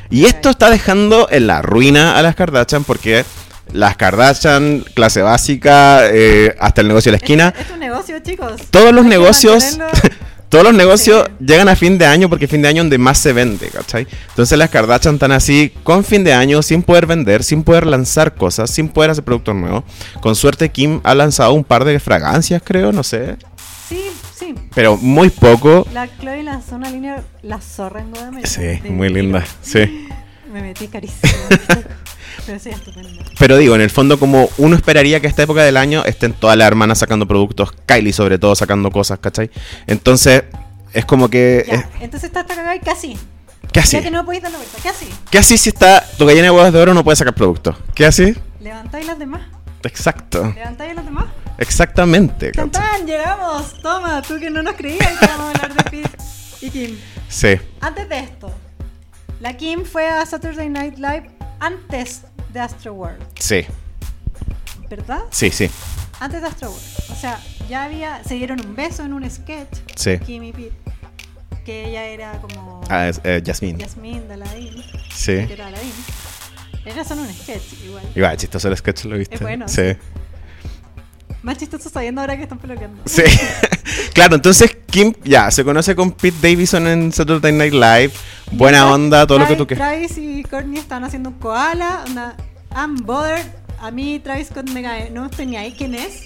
Y esto está dejando en la ruina a las Kardashian porque las Kardashian, clase básica, eh, hasta el negocio de la esquina. Es, es un negocio, chicos. Todos los negocios, todos los negocios Sí. llegan a fin de año porque fin de año es donde más se vende, ¿cachai? Entonces las Kardashian están así con fin de año, sin poder vender, sin poder lanzar cosas, sin poder hacer productos nuevos. Con suerte Kim ha lanzado un par de fragancias, creo, no sé, Sí, sí. pero muy poco. La Chloe lanzó una línea, la zorra en Guadalajara. Sí, muy linda, sí. Me metí carísimo. Pero sí, estupendo. Pero digo, en el fondo como uno esperaría que a esta época del año estén todas las hermanas sacando productos, Kylie sobre todo sacando cosas, ¿cachai? Entonces es como que... Ya, es- entonces está esta cagada y casi. ¿Qué así? Ya que no podéis dar la vuelta, ¿qué así? ¿Qué así si está tu gallina de huevos de oro no puede sacar productos? ¿Qué así? ¿Levantáis las demás? Exacto. ¿Levantáis las demás? Exactamente. ¡Tan, tan! ¡Llegamos! Toma, tú que no nos creías que íbamos a hablar de Pete y Kim. Sí. Antes de esto, la Kim fue a Saturday Night Live antes de Astro World, Sí. ¿verdad? Sí, sí. Antes de Astro World. O sea, ya había. Se dieron un beso en un sketch. Sí. Kim y Pete. Que ella era como. Ah, es, eh, Yasmín. Yasmín de Aladdin. Sí. Que era Aladdin. Era solo un sketch, igual. Igual, chistoso el sketch, ¿lo viste? Es bueno, Sí. Más chistoso sabiendo ahora que están peloteando. Sí. claro, entonces Kim ya se conoce con Pete Davidson en Saturday Night Live. Buena onda, todo lo que tú quieras. Travis y Courtney están haciendo un koala, una I'm bothered. A mí Travis Scott me cae, no tenía ahí quién es.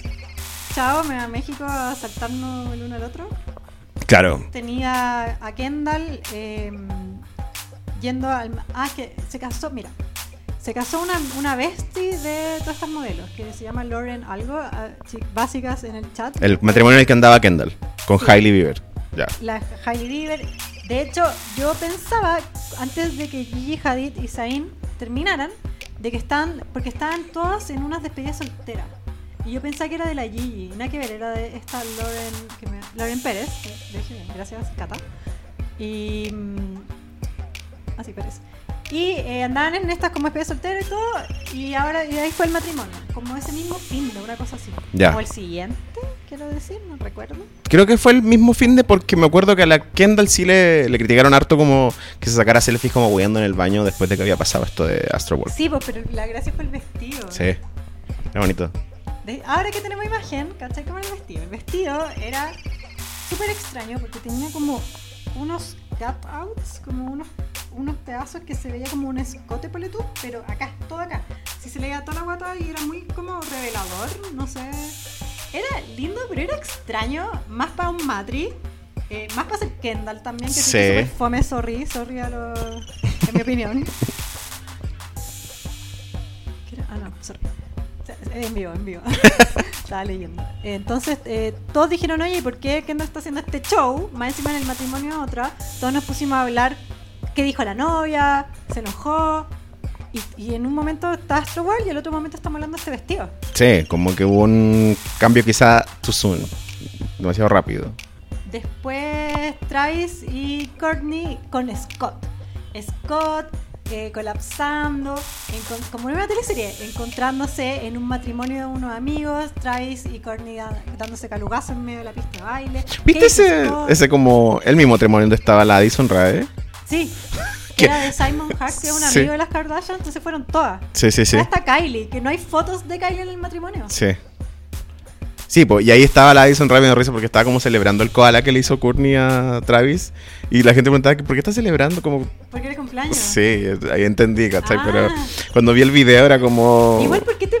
Chao, me va a México a saltarnos el uno al otro. Claro. Tenía a Kendall eh, yendo al... Ah, que se casó, mira. Se casó una, una bestie de todas estas modelos, que se llama Lauren algo, chi- básicas en el chat. El matrimonio en el que andaba Kendall. Con Sí. Hailey Bieber. Ya. la Hailey Bieber. De hecho, yo pensaba, antes de que Gigi Hadid y Zayn terminaran, de que estaban, porque estaban todas en unas despedidas solteras. Y yo pensaba que era de la Gigi, nada que ver, era de esta Lauren, que me- Lauren Pérez, le dije bien, gracias Cata. Y... mm, Así Pérez. Y eh, andaban en estas como despedidas solteras y todo, y ahora y ahí fue el matrimonio, como ese mismo fin de una cosa así. Ya. O el siguiente, quiero decir, no recuerdo. Creo que fue el mismo fin de porque me acuerdo que a la Kendall sí le, le criticaron harto como que se sacara selfies como huyendo en el baño después de que había pasado esto de Astro World. Sí, pues, pero la gracia fue el vestido. Sí. Era bonito. De- ahora que tenemos imagen, ¿cachai? ¿Cómo era el vestido? El vestido era súper extraño porque tenía como unos cutouts, como unos, unos pedazos que se veía como un escote poletú, pero acá, todo acá. Si se le veía toda la guata y era muy como revelador, no sé. Era lindo, pero era extraño, más para un matri. eh, más para ser Kendall también, que Sí. súper fome, sorry, sorry a los... en mi opinión. Ah, no, sorry. En vivo, en vivo. Estaba leyendo. Entonces, eh, todos dijeron, oye, ¿y por qué Kendall está haciendo este show? Más encima en el matrimonio de otra. Todos nos pusimos a hablar qué dijo la novia, se enojó. Y, y en un momento está Astro World y en el otro momento estamos hablando de este vestido. Sí, como que hubo un cambio quizá too soon. Demasiado rápido. Después Travis y Courtney con Scott. Scott eh, colapsando, como en una teleserie, encontrándose en un matrimonio de unos amigos, Travis y Courtney dándose calugazos en medio de la pista de baile. ¿Viste ese, ese como el mismo matrimonio donde estaba la Addison Rae? Sí. Era de Simon Hart, que es un Sí. amigo de las Kardashian, entonces fueron todas. Sí, sí, sí. Hasta Kylie, que no hay fotos de Kylie en el matrimonio. Sí. Sí, pues, y ahí estaba la Addison rápido de risa porque estaba como celebrando el koala que le hizo Courtney a Travis. Y la gente preguntaba, ¿por qué está celebrando? Como, Porque era cumpleaños. sí, ahí entendí, ¿cachai? Ah. Pero cuando vi el video era como... Igual, ¿por qué te,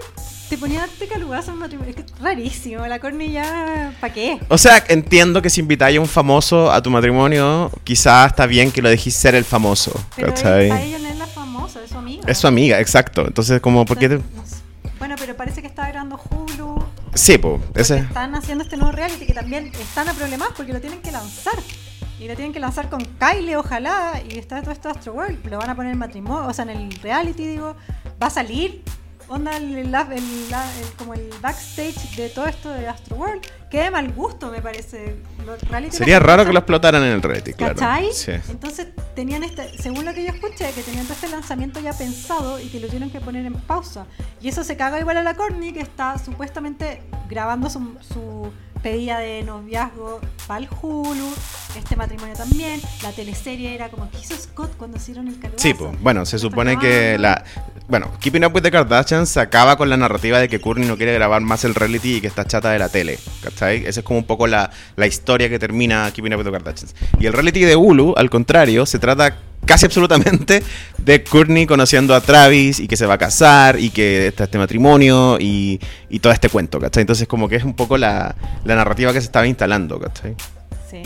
te ponía a darte calugazo en matrimonio? Es que es rarísimo. La Courtney ya. ¿Para qué? O sea, entiendo que si invitáis a un famoso a tu matrimonio, quizás está bien que lo dejéis ser el famoso, Pero ¿cachai? para ella no es la famosa, es su amiga. Es su amiga, exacto. Entonces, como, ¿por qué te... Bueno, pero parece que está grabando Hulu. Sí, pues, ese... están haciendo este nuevo reality que también están a problemas porque lo tienen que lanzar. Y lo tienen que lanzar con Kylie, ojalá. Y está todo esto Astro World. Lo van a poner en matrimonio, o sea, en el reality, digo. Va a salir. Onda el, el- el- como el backstage de todo esto de Astro World. Qué de mal gusto, me parece. Los Sería raro que lo explotaran en el reality, claro. Sí. Entonces tenían este, según lo que yo escuché, que tenían todo este lanzamiento ya pensado y que lo tuvieron que poner en pausa. Y eso se caga igual a la Courtney, que está supuestamente grabando su, su pedida de noviazgo para el Hulu, este matrimonio también. La teleserie era como que hizo Scott cuando hicieron el calugazo. Sí, pues, bueno, se supone que la... Bueno, Keeping Up with the Kardashians acaba con la narrativa de que Kourtney no quiere grabar más el reality y que está chata de la tele, ¿cachai? Esa es como un poco la, la historia que termina Keeping Up with the Kardashians. Y el reality de Hulu, al contrario, se trata casi absolutamente de Kourtney conociendo a Travis y que se va a casar y que está este matrimonio y, y todo este cuento, ¿cachai? Entonces como que es un poco la, la narrativa que se estaba instalando, ¿cachai? Sí.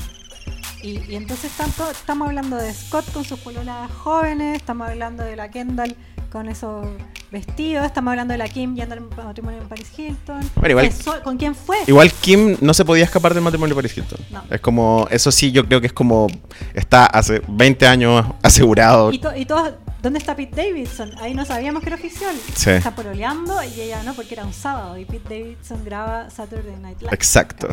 Y, y entonces tanto, estamos hablando de Scott con sus pololas jóvenes, estamos hablando de la Kendall con esos vestidos, estamos hablando de la Kim yendo al matrimonio en Paris Hilton. Bueno, igual- ¿Con quién fue? Igual Kim no se podía escapar del matrimonio de Paris Hilton. No. Es como, eso sí, yo creo que es como, está hace 20 años asegurado. Y, to- y todos, ¿dónde está Pete Davidson? Ahí no sabíamos que era oficial. Sí. Está pololeando y ella no, porque era un sábado y Pete Davidson graba Saturday Night Live. Exacto.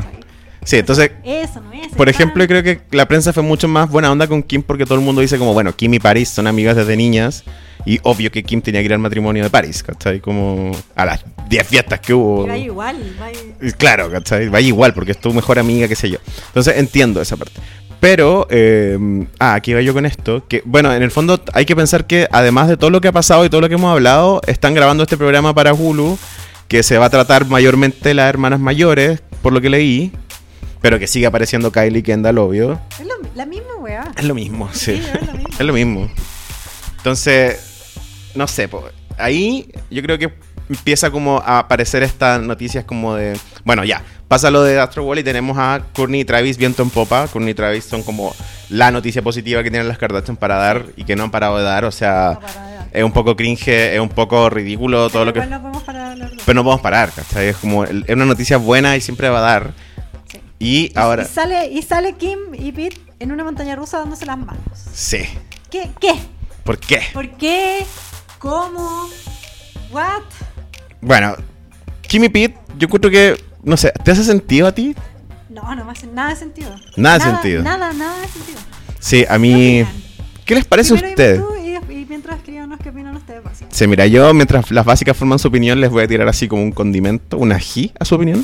Sí, entonces, Eso no es. por ejemplo, creo que la prensa fue mucho más buena onda con Kim porque todo el mundo dice como, bueno, Kim y Paris son amigas desde niñas y obvio que Kim tenía que ir al matrimonio de Paris, ¿cachai? Como a las 10 fiestas que hubo. Y va igual, Claro, ¿cachai? Vaya igual, porque es tu mejor amiga, qué sé yo. Entonces entiendo esa parte. Pero, eh, ah, aquí va yo con esto. Que, bueno, en el fondo hay que pensar que además de todo lo que ha pasado y todo lo que hemos hablado, están grabando este programa para Hulu, que se va a tratar mayormente las hermanas mayores, por lo que leí. Pero que sigue apareciendo Kylie Kendall, obvio. Es lo- la misma weá. Es lo mismo, sí. Sí, es lo mismo. Es lo mismo. Entonces, no sé, po, ahí yo creo que empieza como a aparecer estas noticias como de, bueno, ya, pasa lo de Astro World y tenemos a Courtney y Travis viento en popa. Courtney y Travis son como la noticia positiva que tienen las Kardashian para dar y que no han parado de dar, o sea, No es un poco cringe, es un poco ridículo todo lo que... No podemos parar de Pero no podemos parar, ¿cachai? Es como, es una noticia buena y siempre va a dar. Sí. Y ahora... Y sale, y sale Kim y Pete en una montaña rusa dándose las manos. Sí. ¿Qué? ¿Qué? ¿Por qué? ¿Por qué? ¿Cómo? ¿What? Bueno, Kimmy Pete, yo encuentro que, no sé, ¿te hace sentido a ti? No, no me hace nada de sentido. Nada de sentido. Nada, nada de sentido. Sí, a ¿Qué mí... ¿Qué les parece a ustedes? y, y mientras escríbanos qué opinan ustedes. básicamente. Sí, mira, yo mientras las básicas forman su opinión, les voy a tirar así como un condimento, un ají a su opinión.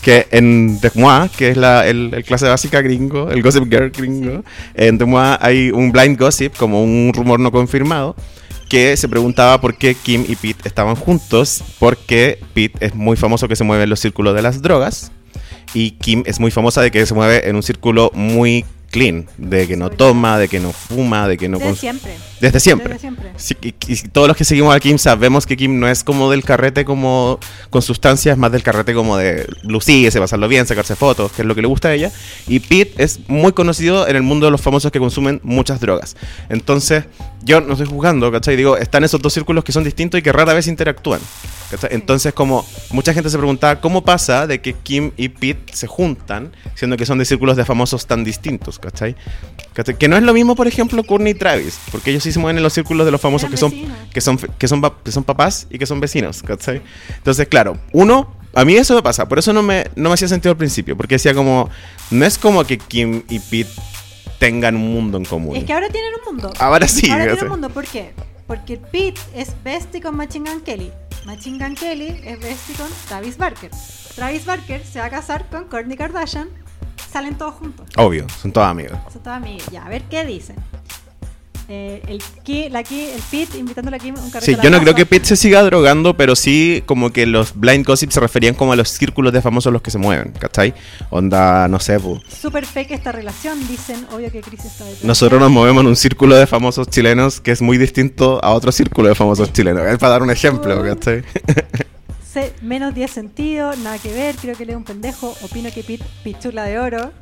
Que en Demois, que es la, el, el clase básica gringo, el Gossip Girl gringo, en Demois hay un blind gossip, como un rumor no confirmado, que se preguntaba por qué Kim y Pete estaban juntos, porque Pete es muy famoso que se mueve en los círculos de las drogas, y Kim es muy famosa de que se mueve en un círculo muy clean, de que no toma, de que no fuma, de que no... Desde siempre. Desde siempre. Desde siempre. Sí, y, y todos los que seguimos a Kim sabemos que Kim no es como del carrete como con sustancias, más del carrete como de lucirse, pasarlo bien, sacarse fotos, que es lo que le gusta a ella. Y Pete es muy conocido en el mundo de los famosos que consumen muchas drogas. Entonces, yo no estoy juzgando, ¿cachai? Digo, están esos dos círculos que son distintos y que rara vez interactúan. ¿cachai? Entonces, como mucha gente se preguntaba, ¿cómo pasa de que Kim y Pete se juntan, siendo que son de círculos de famosos tan distintos, ¿cachai? ¿Cachai? Que no es lo mismo, por ejemplo, Courtney y Travis, porque ellos sí se mueven en los círculos de los famosos que son, que son que son que son papás y que son vecinos, ¿cachai? Entonces, claro, uno, a mí eso me pasa, por eso no me, no me hacía sentido al principio, porque decía como, no es como que Kim y Pete tengan un mundo en común. Es que ahora tienen un mundo. Ahora sí, Ahora tienen un mundo. ¿Por qué? Porque Pete es bestie con Machine Gun Kelly. Machine Gun Kelly es bestie con Travis Barker. Travis Barker se va a casar con Kourtney Kardashian. Salen todos juntos. Obvio, son todos amigos. Son todas amigas. Ya, a ver qué dicen. Eh, el, Ki- la Ki- el Pete invitando a Kim a un Sí, yo no creo que Pete se siga drogando, pero sí como que los blind gossip se referían como a los círculos de famosos los que se mueven, ¿cachai? Onda, no sé, pu. Super fake esta relación, dicen. Obvio que Chris está detrás. Nosotros nos movemos en un círculo de famosos chilenos que es muy distinto a otro círculo de famosos chilenos. Es para dar un ejemplo, ¿cachai? Se- menos 10 sentidos, nada que ver, creo que le es un pendejo. Opino que Pete, pichula de oro.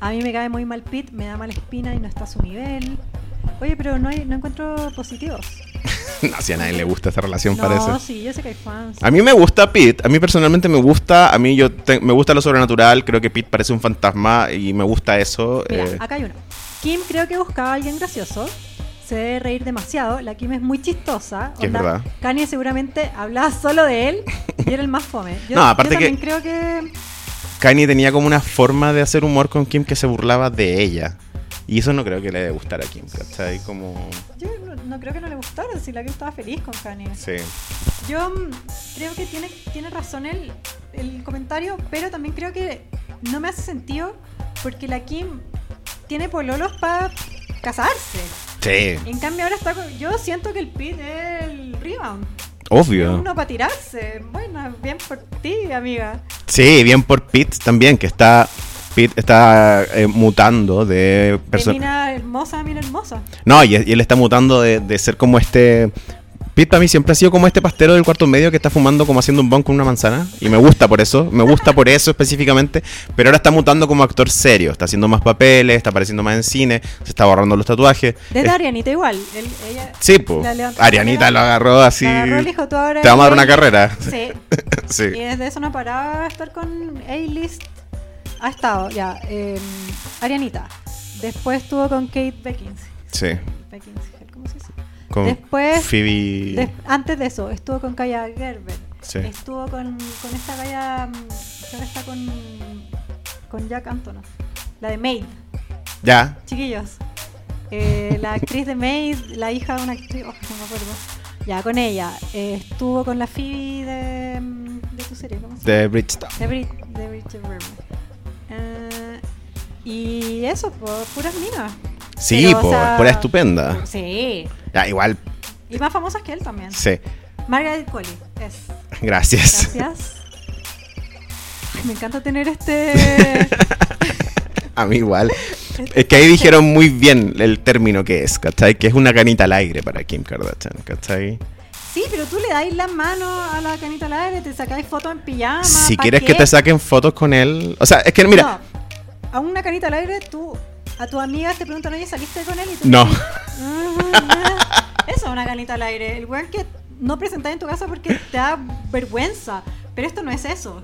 A mí me cae muy mal Pete, me da mala espina y no está a su nivel. Oye, pero no, hay, no encuentro positivos. no, si a nadie le gusta esta relación, No, parece. sí, yo sé que hay fans. A mí me gusta Pete, a mí personalmente me gusta, a mí yo te- me gusta lo sobrenatural, creo que Pete parece un fantasma y me gusta eso. Mira, eh, acá hay uno. Kim creo que buscaba a alguien gracioso. Se debe reír demasiado. La Kim es muy chistosa. Es verdad. Kanye seguramente hablaba solo de él y era el más fome. Yo, No, aparte yo que- también creo que. Kanye tenía como una forma de hacer humor con Kim que se burlaba de ella. Y eso no creo que le debe gustar a Kim, ¿cachai? Como... Yo no, no creo que no le gustara. Si la Kim estaba feliz con Kanye. Sí. Yo mm, creo que tiene, tiene razón el, el comentario, pero también creo que no me hace sentido porque la Kim tiene pololos para casarse. Sí, En cambio ahora está con- Yo siento que el Pete es el rebound. obvio. Uno para tirarse. Bueno, bien por ti, amiga. Sí, bien por Pete también, que está... Pete está eh, mutando de persona... mina hermosa, mina hermosa. No, y, y él está mutando de, de ser como este... Pete para mí siempre ha sido como este pastero del cuarto medio que está fumando como haciendo un bong con una manzana. Y me gusta por eso, me gusta por eso específicamente. Pero ahora está mutando como actor serio. Está haciendo más papeles, está apareciendo más en cine, se está borrando los tatuajes. Desde Es- Arianita igual. Él- ella Sí, pues. Arianita lo agarró así. agarró, dijo, "Tú ahora Te vamos a dar una carrera. Sí. Sí. Y desde eso no paraba estar con A-List. Ha estado, ya. eh, Arianita. Después estuvo con Kate Beckinsale. Sí. Beckinsale, ¿cómo se dice? Con Después- Phoebe. Des- antes de eso, estuvo con Kaya Gerber. Sí. Estuvo con, con esta Kaya. que ahora está con. con Jack Antonoff. La de Maid. Ya. Chiquillos. Eh, la actriz de Maid, la hija de una actriz. Oh, no me acuerdo. Ya, con ella. Eh, estuvo con la Phoebe de. mm, de tu serie, ¿cómo se llama? De Bridgestone. De, Brit, de Bridget Berman. Y eso, po, puras minas. Sí, Pero, o sea, estupenda. Sí. Ya, igual. Y más famosas que él también. Sí. Margaret Qualley, es. Gracias. Gracias. Ay, me encanta tener este. A mí igual. Es que ahí dijeron muy bien el término que es, ¿cachai? Que es una canita al aire para Kim Kardashian, ¿cachai? Sí, pero tú le dais la mano a la canita al aire, te sacáis fotos en pijama. Si ¿pa' quieres qué? que te saquen fotos con él. O sea, es que mira. No, a una canita al aire, tú. A tu amiga te preguntan, oye, ¿saliste con él? Y tú No. dices, "Ah, Eso es una canita al aire. El weón que no presentáis en tu casa porque te da vergüenza. Pero esto no es eso.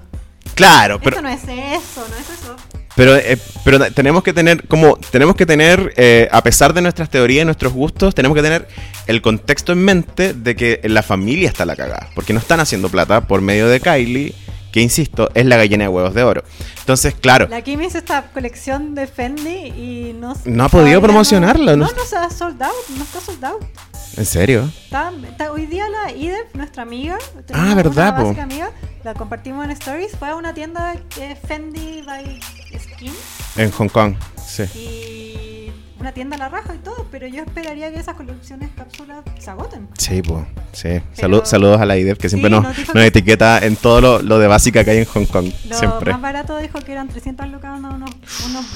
Claro, pero, esto no es eso, no es eso. pero, eh, pero tenemos que tener, como, tenemos que tener, eh, a pesar de nuestras teorías y nuestros gustos, tenemos que tener el contexto en mente de que la familia está la cagada. Porque no están haciendo plata por medio de Kylie, que insisto, es la gallina de huevos de oro. Entonces, claro, La Kim hizo esta colección de Fendi y no No ha podido promocionarla, No, no- no, se ha sold out, no está sold out. ¿en serio? Está, está- hoy día la IDEF, nuestra amiga, Ah, verdad, una po. básica amiga, la compartimos en Stories, fue a una tienda eh, Fendi by Skin En Hong Kong, sí. y una tienda a la raja y todo, pero yo esperaría que esas colecciones cápsulas se agoten. Sí, pues, sí. Pero- Salu- saludos a la IDEF que siempre Sí, nos, nos etiqueta en todo lo, lo de básica que hay en Hong Kong. Lo siempre. más barato dijo que eran 300 lucas unos, unos, unos-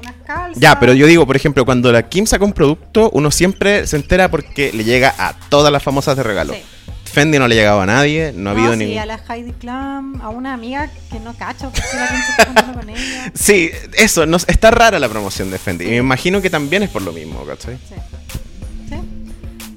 unas calzas. Ya, pero yo digo, por ejemplo, cuando la Kim saca un producto, uno siempre se entera porque le llega a todas las famosas de regalo. Sí. Fendi no le llegaba a nadie, no ha habido sí, ningún... a la Heidi Klum, a una amiga que no cacho, porque la está con ella. Sí, eso, no, está rara la promoción de Fendi. Y me imagino que también es por lo mismo, ¿cachai? Sí. Sí.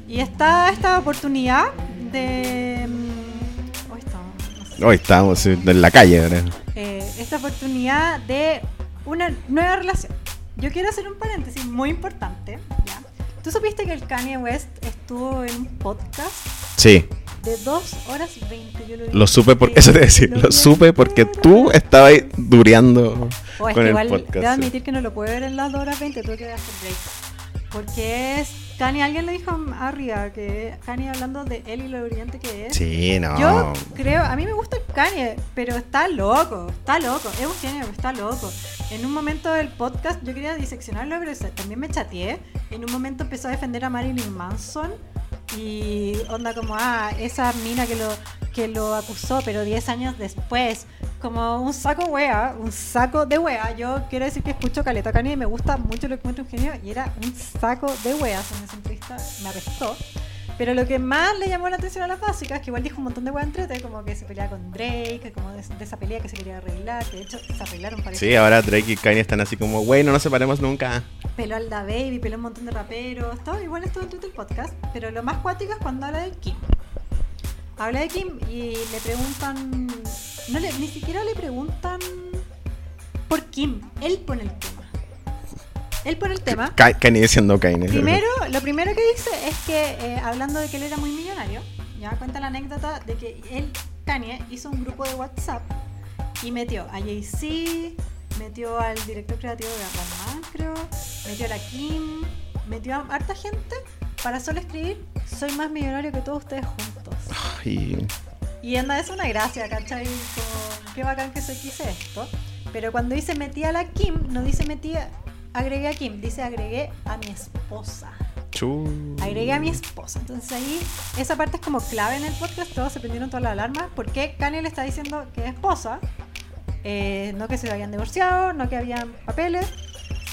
Y está esta oportunidad de. mm, Hoy estamos. no sé. Hoy estamos en la calle, ¿verdad? Eh, esta oportunidad de una nueva relación. Yo quiero hacer un paréntesis muy importante. ¿ya? ¿Tú supiste que el Kanye West estuvo en un podcast Sí, de 2 horas 20? Yo lo, vi lo supe porque... Eso te decir, lo vi supe porque tú estabas dureando O es con que el igual podcast. debo admitir que no lo puedo ver en las 2 horas 20, tuve que hacer break. Porque es. Kanye, alguien le dijo arriba que Kanye hablando de él y lo brillante que es. Sí, no. Yo creo, a mí me gusta Kanye, pero está loco, está loco, es un genio, está loco. En un momento del podcast yo quería diseccionarlo, pero también me chateé. En un momento empezó a defender a Marilyn Manson y onda como, ah, esa mina que lo, que lo acusó, pero 10 años después, como un saco wea, un saco de wea. Yo quiero decir que escucho Caleta Kanye y me gusta mucho lo que encuentro un genio y era un saco de weas en esa entrevista, me arrestó. Pero lo que más le llamó la atención a las básicas, que igual dijo un montón de weas entrete, como que se peleaba con Drake, como de, de esa pelea que se quería arreglar, que de hecho se arreglaron parece. Sí, ahora Drake y Kanye están así como, güey, no nos separemos nunca. Peló al Da Baby, peló un montón de raperos, todo igual estuvo dentro del podcast, pero lo más cuático es cuando habla de Kim. Habla de Kim y le preguntan, no le, ni siquiera le preguntan por Kim, él pone el tema. Él pone el tema. Ka- Kanye diciendo Kanye. Primero, lo primero que dice es que, eh, hablando de que él era muy millonario, ya cuenta la anécdota de que él, Kanye, hizo un grupo de WhatsApp y metió a Jay-Z, metió al director creativo de Batman, creo, metió a la Kim, metió a harta gente para solo escribir soy más millonario que todos ustedes juntos. Y Y anda, es una gracia, ¿cachai? Como, qué bacán que se quise esto. Pero cuando dice metí a la Kim, no dice metí, a- agregué a Kim, dice agregué a mi esposa. chu. Agregué a mi esposa. Entonces ahí, esa parte es como clave en el podcast. Todos se prendieron todas las alarmas. Porque Kanye le está diciendo que es esposa. eh, no que se habían divorciado, no que habían papeles.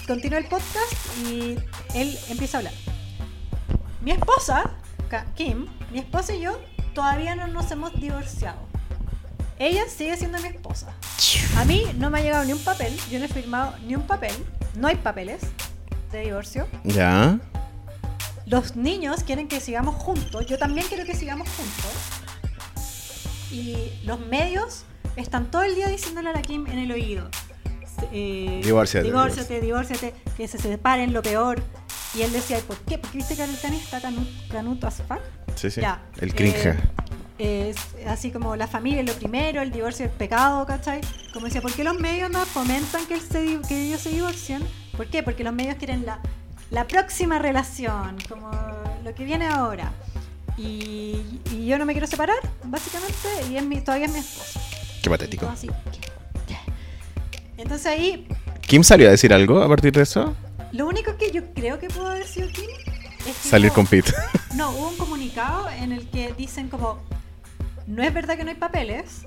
Continúa el podcast y él empieza a hablar. Mi esposa, Kim, mi esposa y yo todavía no nos hemos divorciado. Ella sigue siendo mi esposa. A mí no me ha llegado ni un papel, yo no he firmado ni un papel, no hay papeles de divorcio. Ya. Los niños quieren que sigamos juntos, yo también quiero que sigamos juntos. Y los medios están todo el día diciéndole a la Kim en el oído. eh, Divórciate, Divórciate, divórciate, que se separen, lo peor. Y él decía, ¿por qué? Porque viste que el Kanye está canut, canut as fuck. Sí, sí. Ya, El eh, cringe. Es así como la familia es lo primero, el divorcio es pecado, ¿cachai? Como decía, ¿por qué los medios no fomentan que, se que ellos se divorcien? ¿Por qué? Porque los medios quieren la, la próxima relación, como lo que viene ahora. Y, y yo no me quiero separar, básicamente, y es mi, todavía es mi esposo. Qué patético. así. Entonces ahí, ¿Kim salió a decir algo a partir de eso? lo único que yo creo que pudo haber sido Kim es que Salir hubo- con Pete. No, hubo un comunicado en el que dicen como, no es verdad que no hay papeles,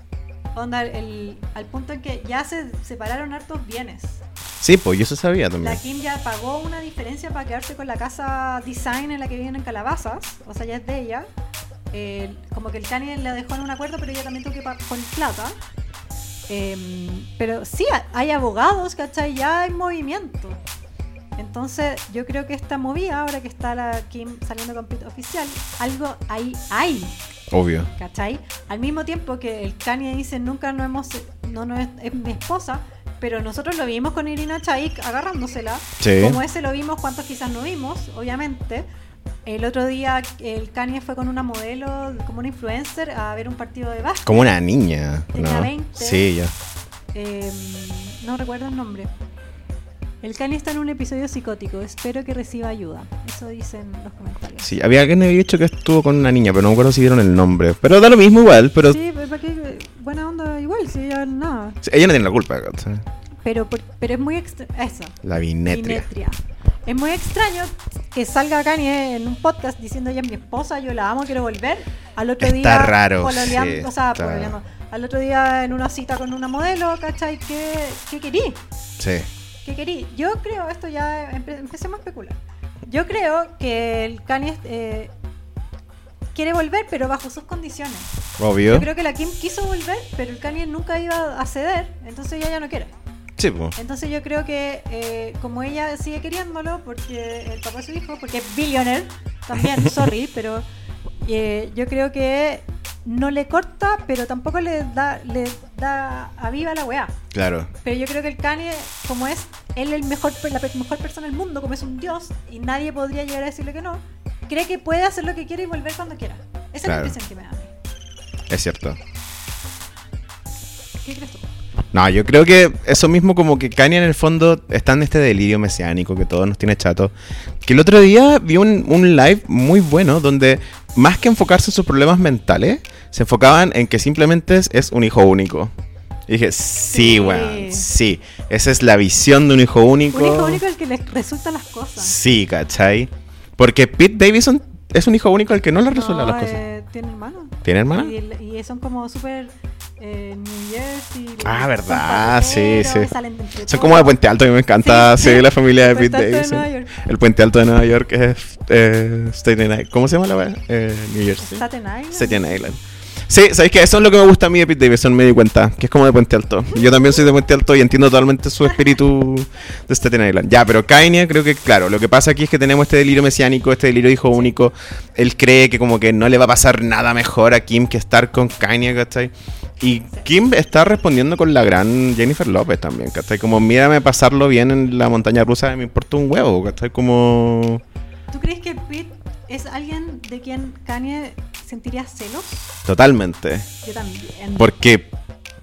onda, el, al punto en que ya se separaron hartos bienes. Sí, pues yo eso sabía La también. Kim ya pagó una diferencia para quedarse con la casa design en la que viven en Calabazas, o sea, ya es de ella. Eh, como que el Kanye la dejó en un acuerdo, pero ella también tuvo que pagar con plata. Em, pero sí, hay abogados, ¿cachai? Ya hay movimiento. Entonces, yo creo que esta movida, ahora que está la Kim saliendo con Pete oficial, algo ahí hay, Obvio. ¿cachai? Al mismo tiempo que el Kanye dice, nunca no hemos, no, no es, es mi esposa, pero nosotros lo vimos con Irina Chaik agarrándosela. Sí. Como ese lo vimos, cuántos quizás no vimos, obviamente. El otro día el Kanye fue con una modelo, como una influencer, a ver un partido de básquet. Como una niña. Tenía ¿no? 20. Sí, ya. Eh, no recuerdo el nombre. El Kanye está en un episodio psicótico. Espero que reciba ayuda. Eso dicen los comentarios. Sí, había alguien que había dicho que estuvo con una niña, pero no me acuerdo si dieron el nombre. Pero da lo mismo igual, pero Sí, pero buena onda igual, sí, ya nada. Sí, ella no tiene la culpa. ¿cachai? Pero, pero es muy extraño. Eso. La vinetria. Vinetria. Es muy extraño que salga Kanye en un podcast diciendo ella es mi esposa, yo la amo, quiero volver. Al otro Está día. raro, sí, o sea, está-. Al otro día en una cita con una modelo, ¿cachai? ¿Qué, qué querí? Sí. ¿Qué querí? Yo creo, esto ya empe- empecemos a especular. Yo creo que el Kanye eh, quiere volver, pero bajo sus condiciones. Obvio. Yo creo que la Kim quiso volver, pero el Kanye nunca iba a ceder, entonces ella ya no quiere. Sí, pues. Entonces yo creo que eh, como ella sigue queriéndolo, porque el papá de su hijo, porque es billionaire, también, sorry, pero eh, yo creo que no le corta, pero tampoco le da, le da aviva la weá. Claro. Pero yo creo que el Kanye, como es él el mejor, la mejor persona del mundo, como es un dios, y nadie podría llegar a decirle que no, cree que puede hacer lo que quiere y volver cuando quiera. Esa Claro. es la impresión que me da a mí. Es cierto. ¿Qué crees tú? No, yo creo que eso mismo como que Kanye en el fondo está en este delirio mesiánico que todos nos tiene chato. Que el otro día vi un, un live muy bueno donde más que enfocarse en sus problemas mentales, se enfocaban en que simplemente es, es un hijo único. Y dije, sí, weón, sí. Esa es la visión de un hijo único. Un hijo único al que le resultan las cosas. Sí, ¿cachai? Porque Pete Davidson es un hijo único al que no le resuelven No, las cosas. eh, tiene hermano. ¿Tiene hermana? Y, y son como súper eh, New Jersey. Ah, verdad, sí, sí. Son como de Puente Alto, a mí me encanta Sí, sí, la familia de Pete Davidson. El Puente Alto de Nueva York es eh, Staten Island. ¿Cómo se llama la weá? Eh, New Jersey. Staten Island. Staten Island. Sí, ¿sabéis que Eso es lo que me gusta a mí de Pete Davidson, me di cuenta, que es como de Puente Alto. Yo también soy de Puente Alto y entiendo totalmente su espíritu de Staten Island. Ya, pero Kanye creo que, claro, lo que pasa aquí es que tenemos este delirio mesiánico, este delirio hijo único. Él cree que como que no le va a pasar nada mejor a Kim que estar con Kanye, ¿cachai? Y Kim está respondiendo con la gran Jennifer López también, ¿cachai? Como mírame pasarlo bien en la montaña rusa, me importa un huevo, ¿cachai? Como... ¿Tú crees que Pete es alguien de quien Kanye sentiría celos? Totalmente. Yo también. Porque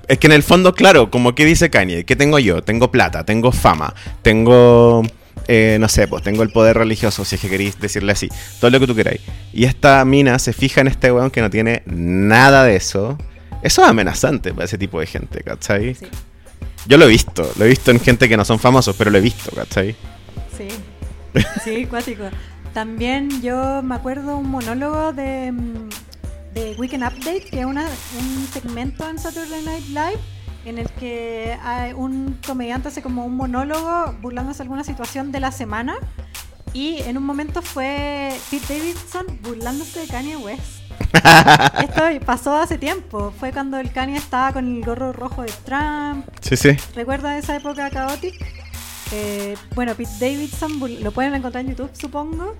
es que en el fondo, claro, como que dice Kanye, ¿qué tengo yo? Tengo plata, tengo fama, tengo, eh, no sé, pues tengo el poder religioso, si es que queréis decirle así, todo lo que tú queráis. Y esta mina se fija en este weón que no tiene nada de eso. Eso es amenazante para ese tipo de gente, ¿cachai? Sí, Yo lo he visto, lo he visto en gente que no son famosos, pero lo he visto, ¿cachai? sí. Sí, cuático. También yo me acuerdo un monólogo de, mm, de Weekend Update, que es una- un segmento en Saturday Night Live en el que hay un comediante hace como un monólogo burlándose de alguna situación de la semana y en un momento fue Pete Davidson burlándose de Kanye West. Esto pasó hace tiempo, fue cuando el Kanye estaba con el gorro rojo de Trump, Sí, sí. ¿Recuerda esa época caótica? Eh, bueno, Pete Davidson, lo pueden encontrar en YouTube, supongo.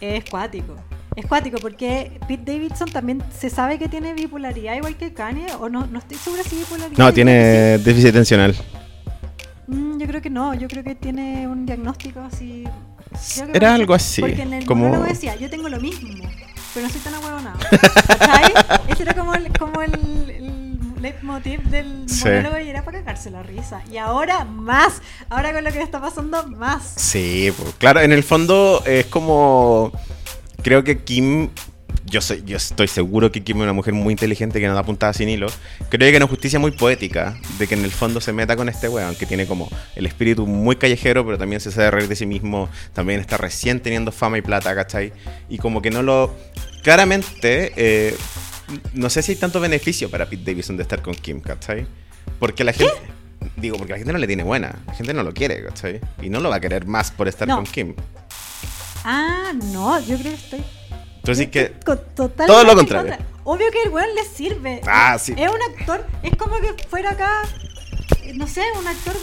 Es cuático. Es cuático porque Pete Davidson también se sabe que tiene bipolaridad igual que Kanye, o no, no estoy segura si bipolaridad. No, tiene déficit atencional. Mm, yo creo que no, yo creo que tiene un diagnóstico así. Era parece- algo así, Porque en el como- decía, yo tengo lo mismo, pero no soy tan ahueonado. ¿Cachai? Ese era como el, como el, el leitmotiv del Sí. monólogo y era para cagarse la risa. Y ahora más, ahora con lo que está pasando más. Sí, pues, claro, en el fondo es como. Creo que Kim. Yo, soy, yo estoy seguro que Kim es una mujer muy inteligente que no da puntada sin hilo. Creo que es una justicia muy poética de que en el fondo se meta con este weón que tiene como el espíritu muy callejero, pero también se sabe reír de sí mismo. También está recién teniendo fama y plata, ¿cachai? Y como que no lo. Claramente, eh, no sé si hay tanto beneficio para Pete Davidson de estar con Kim, ¿cachai? Porque la gente. Digo, porque la gente no le tiene buena. La gente no lo quiere, ¿cachai? Y no lo va a querer más por estar No. con Kim. Ah, no, yo creo que estoy. Entonces, que. totalmente todo lo contrario. contra. Obvio que el weón le sirve. Ah, sí. Es un actor, es como que fuera acá, no sé, un actor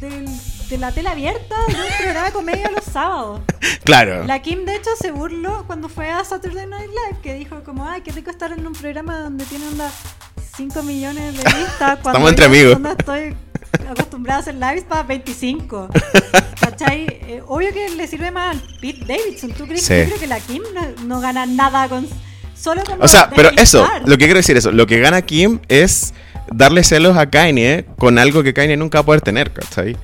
de, del- de la tela abierta de un programa de comedia los sábados. Claro. La Kim, de hecho, se burló cuando fue a Saturday Night Live, que dijo como, ay, qué rico estar en un programa donde tiene onda 5 millones de vistas. cuando Estamos entre amigos. estoy acostumbrada a hacer lives para 25. ¿Cachai? Eh, obvio que le sirve más al Pete Davidson. ¿Tú crees Sí. que yo creo que la Kim no, no gana nada con... Solo con O sea, pero eso, lo que quiero decir eso, lo que gana Kim es darle celos a Kanye con algo que Kanye nunca va a poder tener, ¿cachai?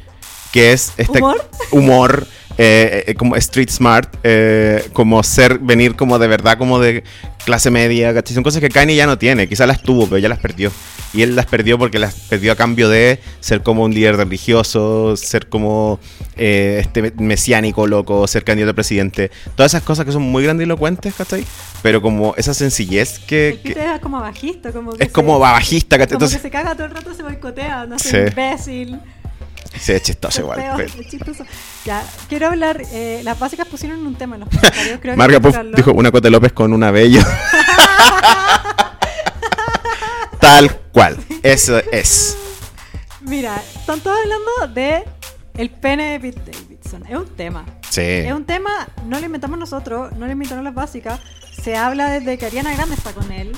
Que es este ¿Humor? humor, eh, eh, como street smart, eh, como ser, venir como de verdad, como de clase media, ¿cachai? Son cosas que Kanye ya no tiene, quizás las tuvo, pero ya las perdió. Y él las perdió porque las perdió a cambio de ser como un líder religioso, ser como eh, este mesiánico loco, ser candidato a presidente. Todas esas cosas que son muy grandilocuentes, ¿cachai? Pero como esa sencillez que, que es como bajista, como que es como bajista, ¿cachai? Entonces, que se caga todo el rato, se boicotea, no sé, Sí. imbécil. sí, es chistoso igual. feo, pero- es chistoso. Ya, quiero hablar. eh, las básicas pusieron un tema en los comentarios. Creo que Marga que Puff dijo una Cote López con una bella. Tal cual. Eso es. Mira, están todos hablando de el pene de Pete Davidson. Es un tema. Sí. Es un tema, no lo inventamos nosotros, no lo inventaron las básicas. Se habla desde que Ariana Grande está con él.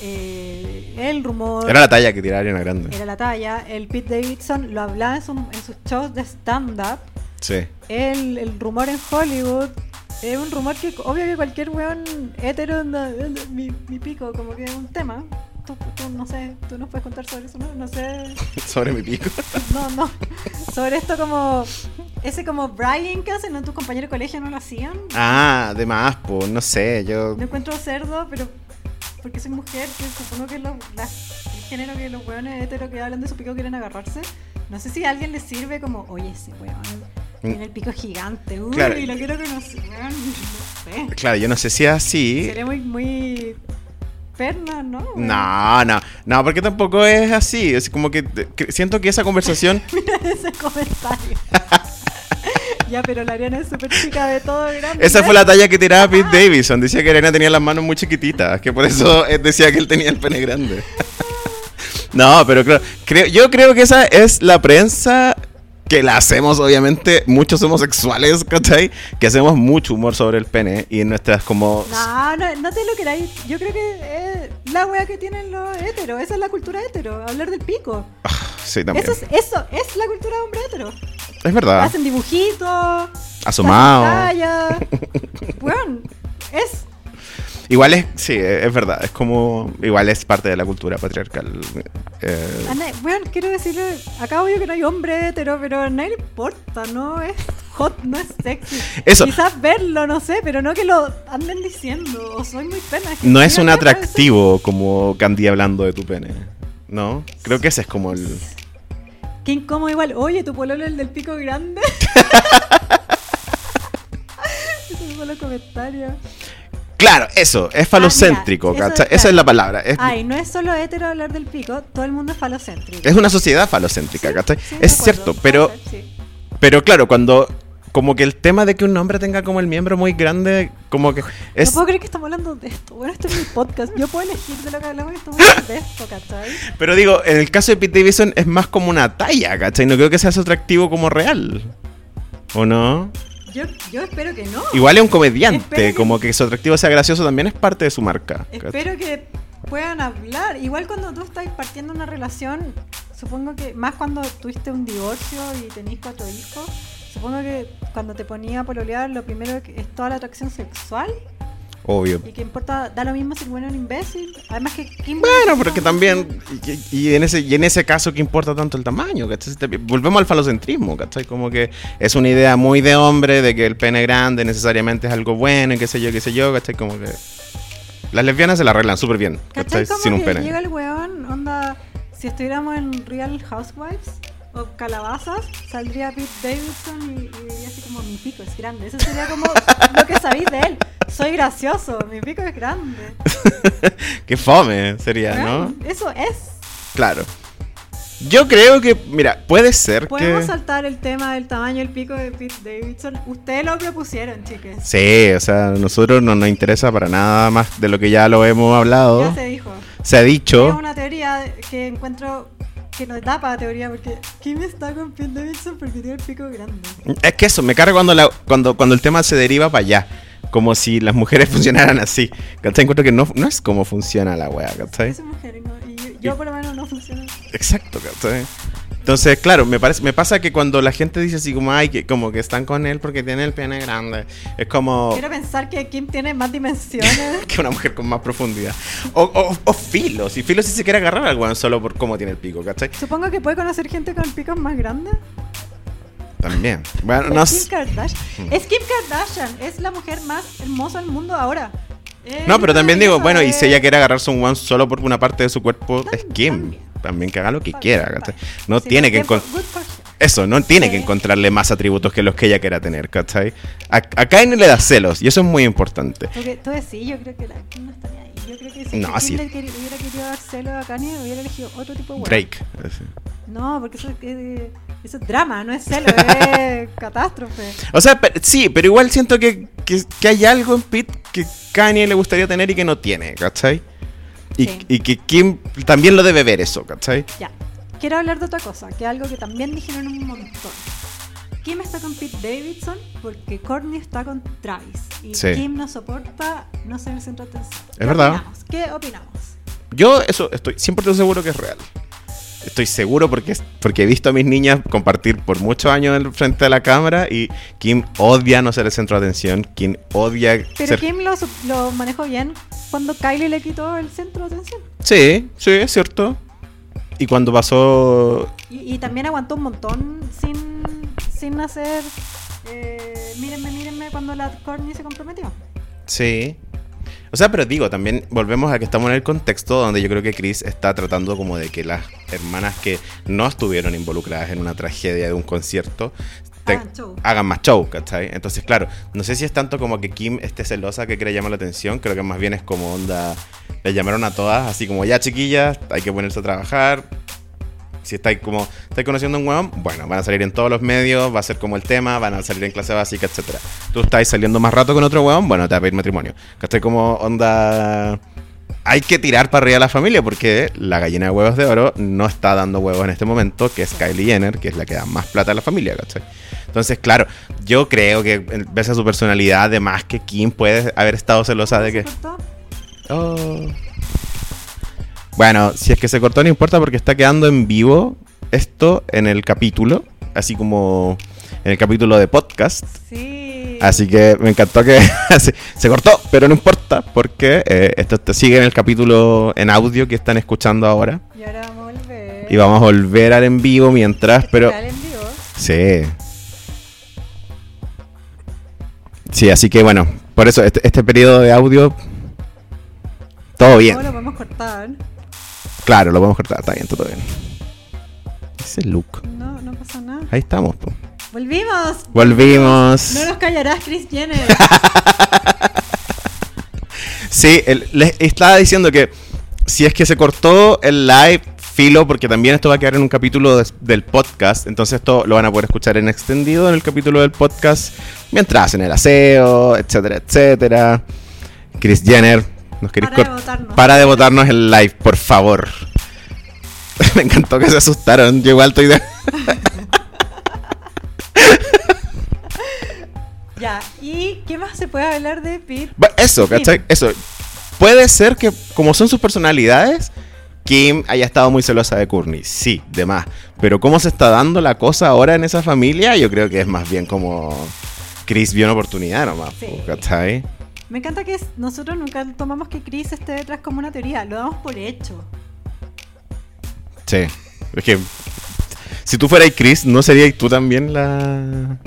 Eh, el rumor. Era la talla que tiraba Ariana Grande. era la talla. El Pete Davidson lo hablaba en, su- en sus shows de stand-up. Sí. El, el rumor en Hollywood es un rumor que obvio que cualquier weón hetero mi, mi pico, como que es un tema. tú, tú, no sé, tú nos puedes contar sobre eso, ¿no? No sé. Sobre mi pico. No, no. Sobre esto como. Ese como Brian que hacen, ¿no? Tus compañeros de colegio no lo hacían. Ah, de más, pues, no sé, yo... Me encuentro cerdo, pero. Porque soy mujer, que supongo que los, las- el género que los hueones heteros que hablan de su pico quieren agarrarse. No sé si a alguien le sirve como, oye, ese hueón tiene el pico gigante, uy, Claro. y lo quiero conocer, no sé. Claro, yo no sé si es así. Sería muy, muy perna, ¿no? No, no, no, porque tampoco es así. Es como que, que siento que esa conversación... Mira ese comentario. ya, pero la Ariana es súper chica de todo grande. Esa fue la talla que tiraba Pete Davidson. Decía que Arena tenía las manos muy chiquititas, que por eso él decía que él tenía el pene grande. no, pero creo, creo, yo creo que esa es la prensa que la hacemos, obviamente, muchos homosexuales, ¿cachai? Que hacemos mucho humor sobre el pene y en nuestras como... No, no, no te lo queráis. Yo creo que es la wea que tienen los heteros. Esa es la cultura hetero, hablar del pico. Sí, también. Eso es, eso es la cultura de hombre hetero. Es verdad. Hacen dibujitos. Asomado. Bueno, es. Igual es, sí, es verdad. Es como, igual es parte de la cultura patriarcal. Eh, Bueno, quiero decirle. Acá obvio que no hay hombre hetero, pero a nadie le importa, no es hot, no es sexy. Eso. Quizás verlo, no sé, pero no que lo anden diciendo. O soy muy pena. que no es un atractivo como Candy hablando de tu pene. ¿No? Creo que ese es como el... Qué incómodo igual. Oye, tu pololo el del pico grande. Esos son los comentarios. Claro, eso, es falocéntrico, Ah, mira, eso- ¿cachai? Esa es la palabra. Es, Ay, no es solo hetero hablar del pico, todo el mundo es falocéntrico. es una sociedad falocéntrica, Sí, ¿cachai? sí, es cierto, pero, sí. pero claro, cuando... Como que el tema de que un hombre tenga como el miembro muy grande, como que es... No puedo creer que estamos hablando de esto. Bueno, esto es mi podcast. Yo puedo elegir de lo que hablamos y estamos hablando de esto, ¿cachai? Pero digo, en el caso de Pete Davidson es más como una talla, ¿cachai? No creo que sea su atractivo como real. ¿O no? Yo, yo espero que no. Igual es un comediante, que- como que su atractivo sea gracioso también es parte de su marca. ¿cachai? Espero que puedan hablar. Igual cuando tú estás partiendo una relación, supongo que más cuando tuviste un divorcio y tenés cuatro hijos, supongo que cuando te ponía a pololear, lo primero es toda la atracción sexual Obvio. y que importa, da lo mismo si el bueno es un imbécil. Además que Bueno, pero que también, y, y en ese, y en ese caso, ¿qué importa tanto el tamaño? ¿cachai? Volvemos al falocentrismo, ¿cachai? Como que es una idea muy de hombre de que el pene grande necesariamente es algo bueno y qué sé yo, qué sé yo, ¿cachai? Como que las lesbianas se la arreglan súper bien, ¿Cachai? ¿cachai? Como Sin un que pene. llega el weón, onda, si estuviéramos en Real Housewives o Calabazas, saldría Pete Davidson y, así como mi pico es grande. Eso sería como lo que sabéis de él. Soy gracioso, mi pico es grande. Qué fome sería, ¿no? Eso es. Claro. Yo creo que, mira, puede ser Podemos que... saltar el tema del tamaño del pico de Pete Davidson. Ustedes lo propusieron, chiques. Sí, o sea, a nosotros no nos interesa para nada más de lo que ya lo hemos hablado. Ya se dijo. Se ha Es dicho. una teoría que encuentro que no da para teoría porque Kim está con Pete Davidson porque tiene el pico grande. Es que eso, me carga cuando, la, cuando, cuando el tema se deriva para allá. Como si las mujeres funcionaran así. ¿Cachai? Encuentro que no, no es como funciona la wea, ¿cachai? Yo, yo por lo menos no funciona. Exacto, ¿cachai? Entonces, claro, me parece, me pasa que cuando la gente dice así como, ay, que como que están con él porque tiene el pene grande, es como Quiero pensar que Kim tiene más dimensiones. que una mujer con más profundidad. O, o, o Filo, si Filo si se quiere agarrar al weón solo por cómo tiene el pico, ¿cachai? Supongo que puede conocer gente con picos más grandes. También. Bueno, no Kim. Kardashian. Es Kim Kardashian. Es la mujer más hermosa del mundo ahora. No, pero también digo, bueno, y si ella quiere agarrarse un one solo por una parte de su cuerpo, es Kim. También. Que haga lo que quiera. No Sí, tiene que. Eso, no tiene Sí. que encontrarle más atributos que los que ella quiera tener, ¿cachai? A, a Kanye le da celos, y eso es muy importante. Porque tú decís, yo creo que la no estaría ahí. Yo creo que si No, sí. le hubiera querido dar celo a Kanye, hubiera elegido otro tipo de huevo. Drake. así. No, porque eso, es- eso es drama, no es celo, es catástrofe. O sea, pe- sí, pero igual siento que, que, que hay algo en Pete que Kanye le gustaría tener y que no tiene, ¿cachai? Y, Sí. y que Kim también lo debe ver eso, ¿cachai? Ya, quiero hablar de otra cosa, que es algo que también dijeron un montón. Kim está con Pete Davidson porque Courtney está con Travis. Y Sí. Kim no soporta no ser el centro de atención. Es ¿Qué verdad. opinamos? ¿Qué opinamos? Yo eso estoy 100% seguro que es real. Estoy seguro porque, porque he visto a mis niñas compartir por muchos años en frente de la cámara y Kim odia no ser el centro de atención, Kim odia Pero ser... Kim lo, lo manejó bien cuando Kylie le quitó el centro de atención. Sí, sí, es cierto. Y cuando pasó... Y, y también aguantó un montón sin, sin hacer. eh, mírenme, mírenme cuando la Courtney se comprometió. Sí. O sea, pero digo, también volvemos a que estamos en el contexto donde yo creo que Chris está tratando como de que las hermanas que no estuvieron involucradas en una tragedia de un concierto hagan más show, ¿cachai? Entonces, claro, no sé si es tanto como que Kim esté celosa que quiere llamar la atención, creo que más bien es como onda, le llamaron a todas, así como ya chiquillas, hay que ponerse a trabajar. Si estáis como, estáis conociendo a un huevón, bueno, van a salir en todos los medios, va a ser como el tema, van a salir en clase básica, etcétera. Tú estáis saliendo más rato con otro huevón, bueno, te va a pedir matrimonio. ¿Cachai? Como onda. Hay que tirar para arriba a la familia porque la gallina de huevos de oro no está dando huevos en este momento, que es Kylie Jenner, que es la que da más plata a la familia, ¿cachai? Entonces, claro, yo creo que eh, ves a su personalidad, además que Kim puede haber estado celosa de que. Oh. Bueno, si es que se cortó, no importa porque está quedando en vivo esto en el capítulo, así como en el capítulo de podcast. Sí. Así que me encantó que se, cortó, pero no importa porque eh, esto te sigue en el capítulo en audio que están escuchando ahora. Y ahora vamos a volver. Y vamos a volver al en vivo mientras, pero... Real en vivo. Sí. Sí, así que bueno, por eso este, este periodo de audio... Todo bien. ¿Cómo lo podemos cortar? Claro, lo podemos cortar, está bien, todo bien. Ese look. No, no pasa nada. Ahí estamos. po. ¡Volvimos! Volvimos. No nos callarás, Chris Jenner. Sí, el- les estaba diciendo que si es que se cortó el live, filo, porque también esto va a quedar en un capítulo del podcast. Entonces esto lo van a poder escuchar en extendido en el capítulo del podcast mientras hacen el aseo, etcétera, etcétera. Chris Jenner, nos queréis Para de votarnos. Para de votarnos el live, por favor. Me encantó que se asustaron. Yo igual estoy de... ya, ¿y qué más se puede hablar de Pete? Eso. ¿cachai? Eso. Puede ser que, como son sus personalidades, Kim haya estado muy celosa de Courtney. Sí, de más. Pero cómo se está dando la cosa ahora en esa familia, yo creo que es más bien como Chris vio una oportunidad nomás, Sí. po, ¿cachai? Me encanta que nosotros nunca tomamos que Chris esté detrás como una teoría, lo damos por hecho. Sí. Es que si tú fueras Chris, ¿no serías tú también la...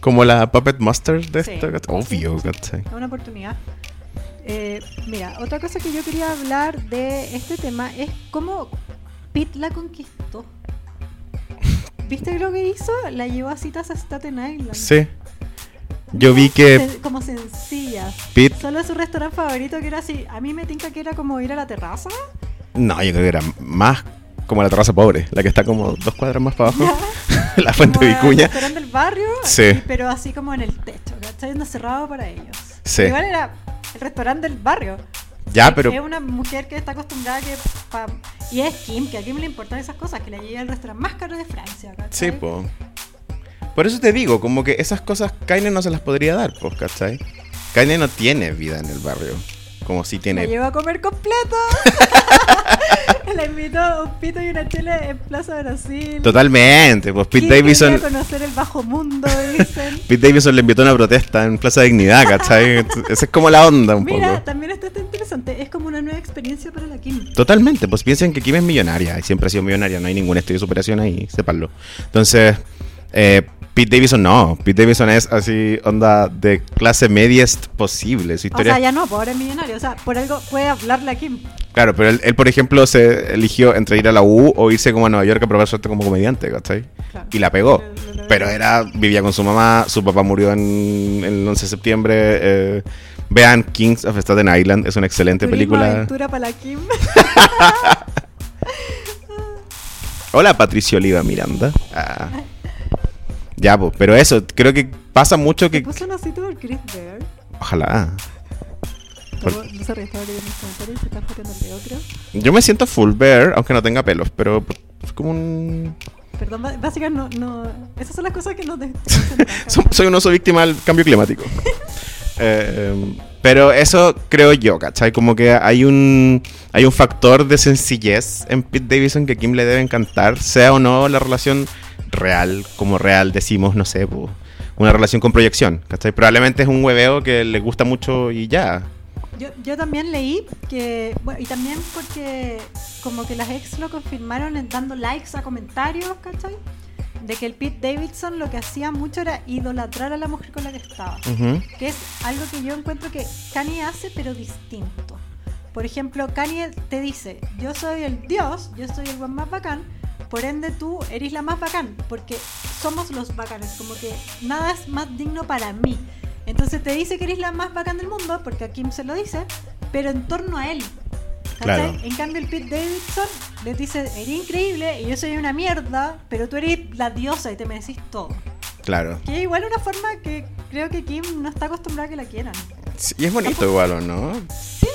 como la puppet master de Sí. esto? Obvio, Sí. Es una oportunidad. Eh, mira, otra cosa que yo quería hablar de este tema es cómo Pete la conquistó. ¿Viste lo que hizo? La llevó a citas a Staten Island. Sí. Yo vi que Como sencillas. Pete... Solo su restaurante favorito que era así. A mí me tinca que era como ir a la terraza. No, yo creo que era más como la terraza pobre, la que está como dos cuadras más para abajo. la fuente de Vicuña. restaurante del barrio. Sí. y- Pero así como en el techo. ¿Cachai? No cerrado para ellos. Sí. Igual era el restaurante del barrio. Ya, pero Es una mujer que está acostumbrada que. pa- y es Kim, que a Kim le importan esas cosas, que la lleve al restaurante más caro de Francia. ¿cachai? sí, po. Por eso te digo, como que esas cosas Kaine no se las podría dar, pues, ¿cachai? Kaine no tiene vida en el barrio. Como si tiene. llevó a comer completo. la invitó a un pito y una chela en Plaza Brasil. Totalmente, pues Pete Davidson. conocer el bajo mundo, dicen. Pete Davidson le invitó a una protesta en Plaza Dignidad, ¿cachai? Esa es como la onda un Mira, poco. también está está interesante. Es como una nueva experiencia para la Kim. Totalmente, pues piensen que Kim es millonaria y siempre ha sido millonaria, no hay ningún estudio de superación ahí, sépanlo. Entonces, eh, Pete Davidson no, Pete Davidson es así, onda de clase mediest posible. Su O historia, sea, ya no, pobre millonario. O sea, por algo puede hablarle a Kim. claro, pero él, él, por ejemplo, se eligió entre ir a la U o irse como a Nueva York a probar suerte como comediante, ¿cachai? Claro. Y la pegó. Pero era, vivía con su mamá, su papá murió en, en el 11 de septiembre. eh, vean Kings of Staten Island, es una excelente Turismo película. aventura para la Kim. Hola Patricio Oliva Miranda. Ah. Ya, pues, pero eso, creo que pasa mucho Que puso un osito por Chris Bear. Ojalá. Por- No se leyendo los comentarios se el creo. Yo me siento full bear, aunque no tenga pelos, pero es como un... Perdón, básicamente no, no. Esas son las cosas que de- So- Soy un oso víctima del cambio climático. Eh, Pero eso creo yo, ¿cachai? Como que hay un, hay un factor de sencillez en Pete Davidson que a Kim le debe encantar, sea o no la relación real, como real decimos, no sé, po, una relación con proyección, ¿cachai? Probablemente es un hueveo que le gusta mucho y ya. Yo, yo también leí que, bueno, y también porque como que las ex lo confirmaron en dando likes a comentarios, ¿cachai? De que el Pete Davidson lo que hacía mucho era idolatrar a la mujer con la que estaba. Ujú. Que es algo que yo encuentro que Kanye hace, pero distinto. Por ejemplo, Kanye te dice, yo soy el dios, yo soy el buen más bacán, por ende tú eres la más bacán, porque somos los bacanes, como que nada es más digno para mí. Entonces te dice que eres la más bacán del mundo, porque a Kim se lo dice, pero en torno a él. Claro. En cambio el Pete Davidson les dice, eres increíble y yo soy una mierda, pero tú eres la diosa y te merecís todo. Claro. Que igual una forma que creo que Kim no está acostumbrada a que la quieran. Sí, y es bonito igual, ¿o no? Sí,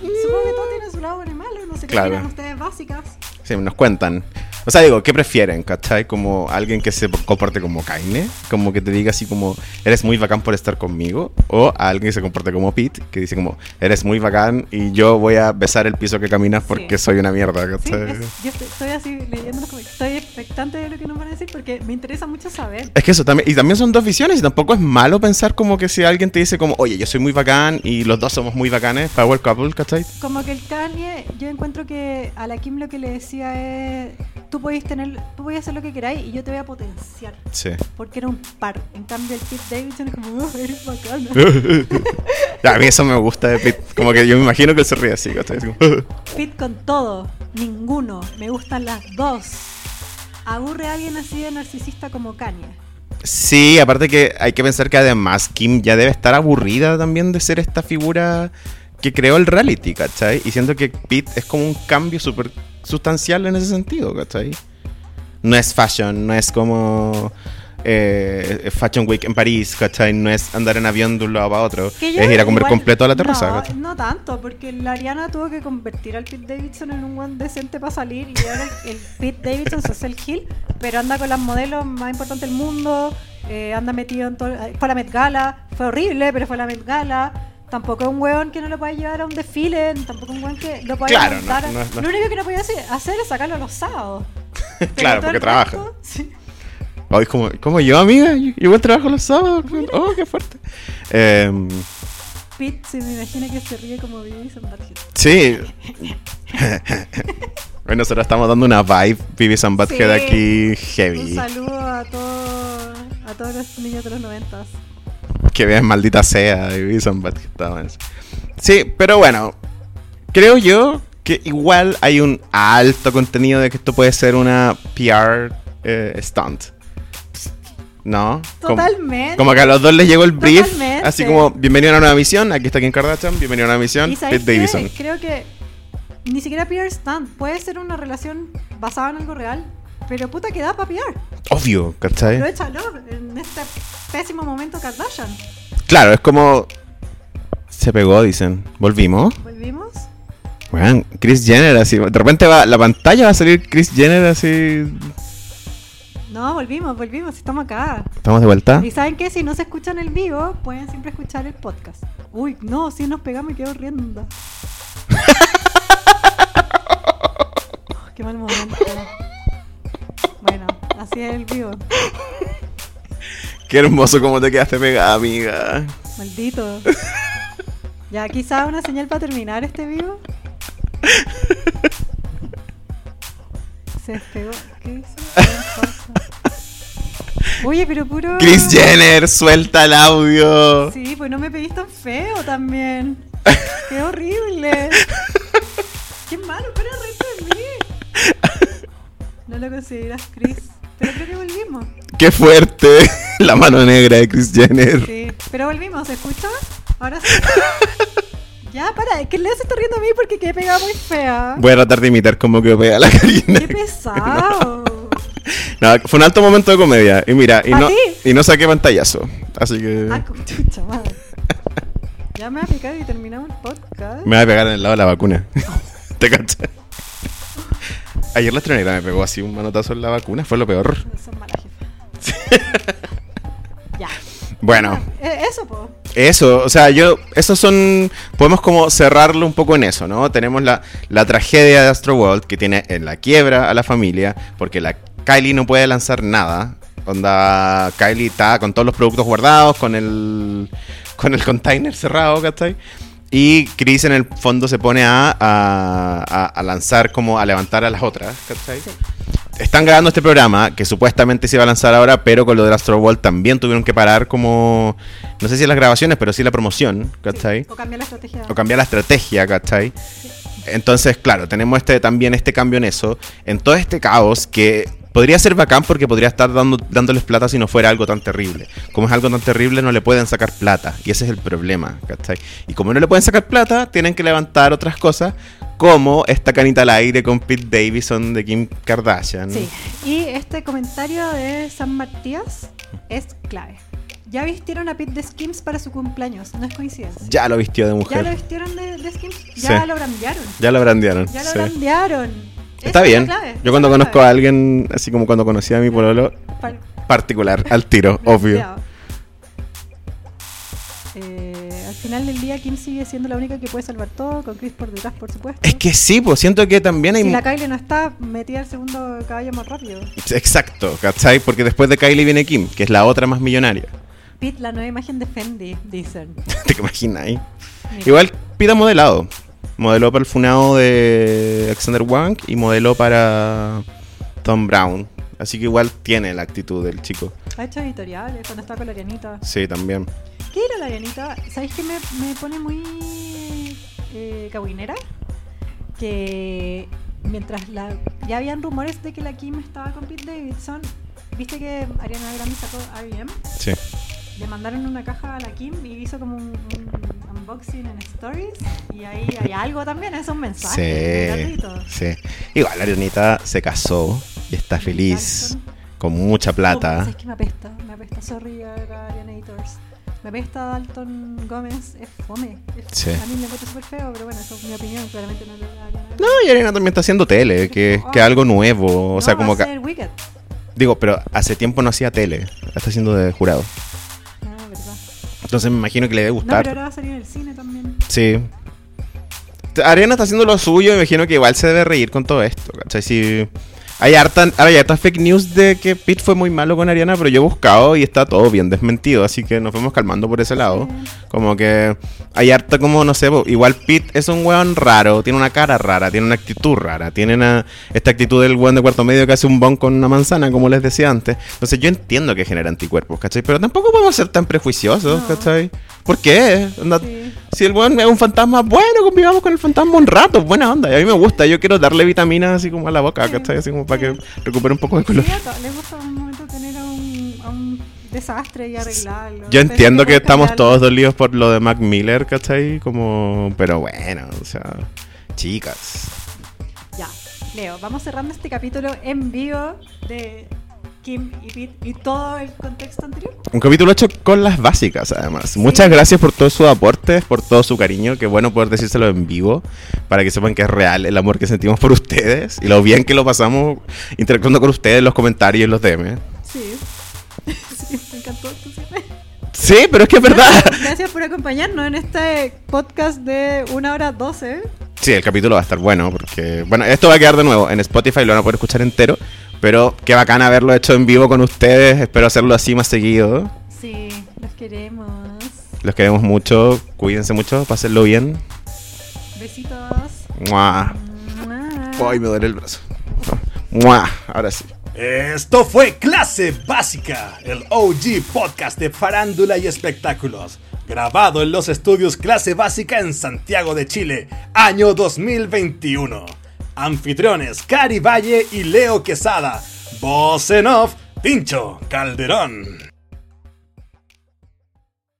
supongo que todo tiene su lado bueno y malo. No sé qué Claro. opinan ustedes básicas. Sí, nos cuentan. O sea, digo, ¿qué prefieren, cachai? Como alguien que se comporte como Kaine, como que te diga así como, eres muy bacán por estar conmigo, o a alguien que se comporte como Pete, que dice como, eres muy bacán y yo voy a besar el piso que caminas porque Sí. soy una mierda, Sí, ¿cachai? es- yo estoy, estoy así leyendo los comentarios. Expectante de lo que nos van a decir porque me interesa mucho saber. Es que eso también, y también son dos visiones, y tampoco es malo pensar como que si alguien te dice como, oye, yo soy muy bacán y los dos somos muy bacanes, power couple, ¿cachai? Como que el Kanye, yo encuentro que a la Kim lo que le decía es: tú podéis tener, tú podéis hacer lo que queráis y yo te voy a potenciar. Sí. Porque era un par. En cambio, el Pete Davidson es como: "Oh, eres bacana. A mí eso me gusta de Pete, como que yo me imagino que él se ríe así, ¿cachai? Pete con todo, ninguno. Me gustan las dos. Aburre a alguien así de narcisista como Kanye. Sí, aparte que hay que pensar que además Kim ya debe estar aburrida también de ser esta figura que creó el reality, ¿cachai? Y siento que Pete es como un cambio súper sustancial en ese sentido, ¿cachai? No es fashion, no es como eh, Fashion Week en París, ¿cachai? No es andar en avión de un lado para otro, es ir a comer igual- completo a la terraza, No, ¿cachai? no tanto, porque la Ariana tuvo que convertir al Pete Davidson en un buen decente para salir y ahora el, el Pete Davidson se hace el Hill, pero anda con las modelos más importantes del mundo, eh, anda metido en todo. eh, Fue a la Met Gala, fue horrible, pero fue a la Met Gala. Tampoco es un weón que no lo pueda llevar a un desfile, tampoco es un weón que lo pueda Claro, no- no- no. Lo único que no podía hacer, hacer es sacarlo los sábados. Claro, porque trabaja. resto, sí. Hoy como, como yo, amiga, yo igual trabajo los sábados. Oh, qué fuerte. Em, Pete se me imagina que se ríe como Beavis and Butthead. Sí. bueno, nosotros estamos dando una vibe Vivi and Butthead Sí. aquí Un heavy. saludo a todos a todos los niños de los noventas. Que vean maldita sea Vivi and Butthead. Sí, pero bueno. Creo yo que igual hay un alto contenido de que esto puede ser una PR eh, stunt. ¿No? Como- Totalmente. Como que a los dos les llegó el brief, Totalmente. así como, bienvenido a una nueva misión, aquí está Kim Kardashian, bienvenido a una nueva misión, ¿Y Pete? Davidson. Creo que ni siquiera PR stand. Puede ser una relación basada en algo real. Pero puta que da para PR. Obvio, ¿cachai? Aprovechalo en este pésimo momento Kardashian. Claro, es como. Se pegó, dicen. Volvimos. ¿Volvimos? Weón, Chris Jenner así. De repente va, la pantalla va a salir Chris Jenner así. No, volvimos, volvimos. Estamos acá. ¿Estamos de vuelta? Y saben que si no se escuchan el vivo, pueden siempre escuchar el podcast. Uy, no, si nos pegamos y quedo riendo. Oh, qué mal momento. Bueno, así es el vivo. Qué hermoso cómo te quedaste pegada, amiga. Maldito. Ya, quizá una señal para terminar este vivo. Se despegó. ¿Qué hizo? Oye, pero puro. Chris Jenner, suelta el audio. Sí, pues no me pedís tan feo también. Qué horrible. Qué malo, para reírte de mí. No lo consideras, Chris. Pero creo que volvimos. Qué fuerte. La mano negra de Chris Jenner. Sí, pero volvimos, ¿se escucha? Ahora sí. Ya, para, es que Leo se está riendo a mí porque quedé pegada muy fea. Voy a tratar de imitar como que pega la Karina. Qué pesado. No, fue un alto momento de comedia. Y mira, y ¿Pa' no, y no saqué pantallazo. Así que Ah, con chucha madre. Ya me va a picar y terminamos el podcast. me voy a pegar en el lado de la vacuna. ¿Te cachas? Ayer la estrenera me pegó así un manotazo en la vacuna. Fue lo peor. Son malas jefa. ya. Bueno, Eh, eso, po. Eso, o sea, yo, esos son, podemos como cerrarlo un poco en eso, ¿no? Tenemos la, la tragedia de Astro World que tiene en la quiebra a la familia, porque la Kylie no puede lanzar nada. Onda, Kylie está con todos los productos guardados, con el, con el container cerrado, ¿cachai? Y Chris en el fondo se pone a, a, a- lanzar como a levantar a las otras, ¿cachai? Están grabando este programa que supuestamente se iba a lanzar ahora, pero con lo del Astro World también tuvieron que parar como, no sé si las grabaciones, pero sí la promoción, ¿cachai? O cambiar la estrategia. O cambiar la estrategia, ¿cachai? Entonces, claro, tenemos este, también este cambio en eso, en todo este caos que podría ser bacán porque podría estar dando, dándoles plata si no fuera algo tan terrible. Como es algo tan terrible, no le pueden sacar plata. Y ese es el problema, ¿cachai? Y como no le pueden sacar plata, tienen que levantar otras cosas, como esta canita al aire con Pete Davidson de Kim Kardashian. Sí. Y este comentario de San Matías es clave. Ya vistieron a Pete de Skims para su cumpleaños, no es coincidencia. Ya lo vistió de Ya mujer. lo vistieron de, de Skims, ya Sí. lo brandearon. Ya lo brandearon. Ya lo sí. brandearon. Está es bien. clave, Yo cuando conozco a alguien, así como cuando conocí a mi pololo, Par- particular, al tiro, obvio. Eh, al final del día, Kim sigue siendo la única que puede salvar todo, con Chris por detrás, por supuesto. Es que sí, pues siento que también hay... si la Kylie no está, metida el segundo caballo más rápido. Exacto, ¿cachai? Porque después de Kylie viene Kim, que es la otra más millonaria. Pete, la nueva imagen de Fendi, dicen. ¿Te imaginas. Igual Pita modelado. Modeló para el funado de Alexander Wang y modeló para Tom Brown. Así que igual tiene la actitud del chico. Ha hecho editoriales cuando está con la Arianita. Sí, también. ¿Qué era la Arianita? ¿Sabéis que me, me pone muy eh, caguinera? Que mientras la, ya habían rumores de que la Kim estaba con Pete Davidson, viste que Ariana Grande sacó R.E.M. Sí. Le mandaron una caja a la Kim y hizo como un, un unboxing en stories. Y ahí hay algo también, es un mensaje Sí, sí. Igual Arianita se casó y está feliz. Con mucha Oh, plata. ¿sabes qué me apesta? Me apesta, sorry, acá, Arianators. Me apesta Dalton Gómez, es fome. Es- Sí. A mí me encuentro súper feo, pero bueno, eso es mi opinión, claramente no es Ariana. No, y Ariana también está haciendo tele, que, que es algo nuevo. O sea, No, como va a que. Digo, pero hace tiempo no hacía tele. La está haciendo de jurado. Entonces me imagino que le debe No, gustar. pero ahora va a salir en el cine también. Sí. Ariana está haciendo lo suyo y me imagino que igual se debe reír con todo esto. ¿cachai? Si hay harta, hay harta fake news de que Pete fue muy malo con Ariana, pero yo he buscado y está todo bien desmentido, así que nos fuimos calmando por ese lado. Como que hay harta como, no sé, igual Pete es un weón raro, tiene una cara rara, tiene una actitud rara, tiene una, esta actitud del weón de cuarto medio que hace un bon con una manzana, como les decía antes. Entonces yo entiendo que genera anticuerpos, ¿cachai? Pero tampoco podemos ser tan prejuiciosos, No. ¿cachai? ¿Por qué? Onda- Sí. si el weón es un fantasma, bueno, convivamos con el fantasma un rato, buena onda. Y a mí me gusta, yo quiero darle vitaminas así como a la boca. ¿cachai? Así como para que recupere un poco de color. Les gusta un momento tener a un, a un desastre y arreglarlo. Yo entiendo que puedes estamos todos dolidos por lo de Mac Miller, ¿cachai? Como, pero bueno, o sea, chicas. Ya, Leo, vamos cerrando este capítulo en vivo de Kim y Pete y todo el contexto anterior. Un capítulo hecho con las básicas, además. Muchas gracias por todos sus aportes, por todo su cariño. Qué bueno poder decírselo en vivo, para que sepan que es real el amor que sentimos por ustedes y lo bien que lo pasamos interactuando con ustedes en los comentarios y en los DM. Sí. sí, me encantó. Sí, pero es que es verdad. Gracias, gracias por acompañarnos en este podcast de una hora 12. Sí, el capítulo va a estar bueno porque, bueno, esto va a quedar de nuevo en Spotify, lo van a poder escuchar entero, pero qué bacán haberlo hecho en vivo con ustedes, espero hacerlo así más seguido. Sí, los queremos. Los queremos mucho, cuídense mucho, pásenlo bien. Besitos. Mua. Mua. Ay, me duele el brazo. Mua. Ahora sí. Esto fue Clase Básica, el OG podcast de farándula y espectáculos, grabado en los estudios Clase Básica en Santiago de Chile, año 2021. Anfitriones Cari Valle y Leo Quesada, voz en Pincho Calderón.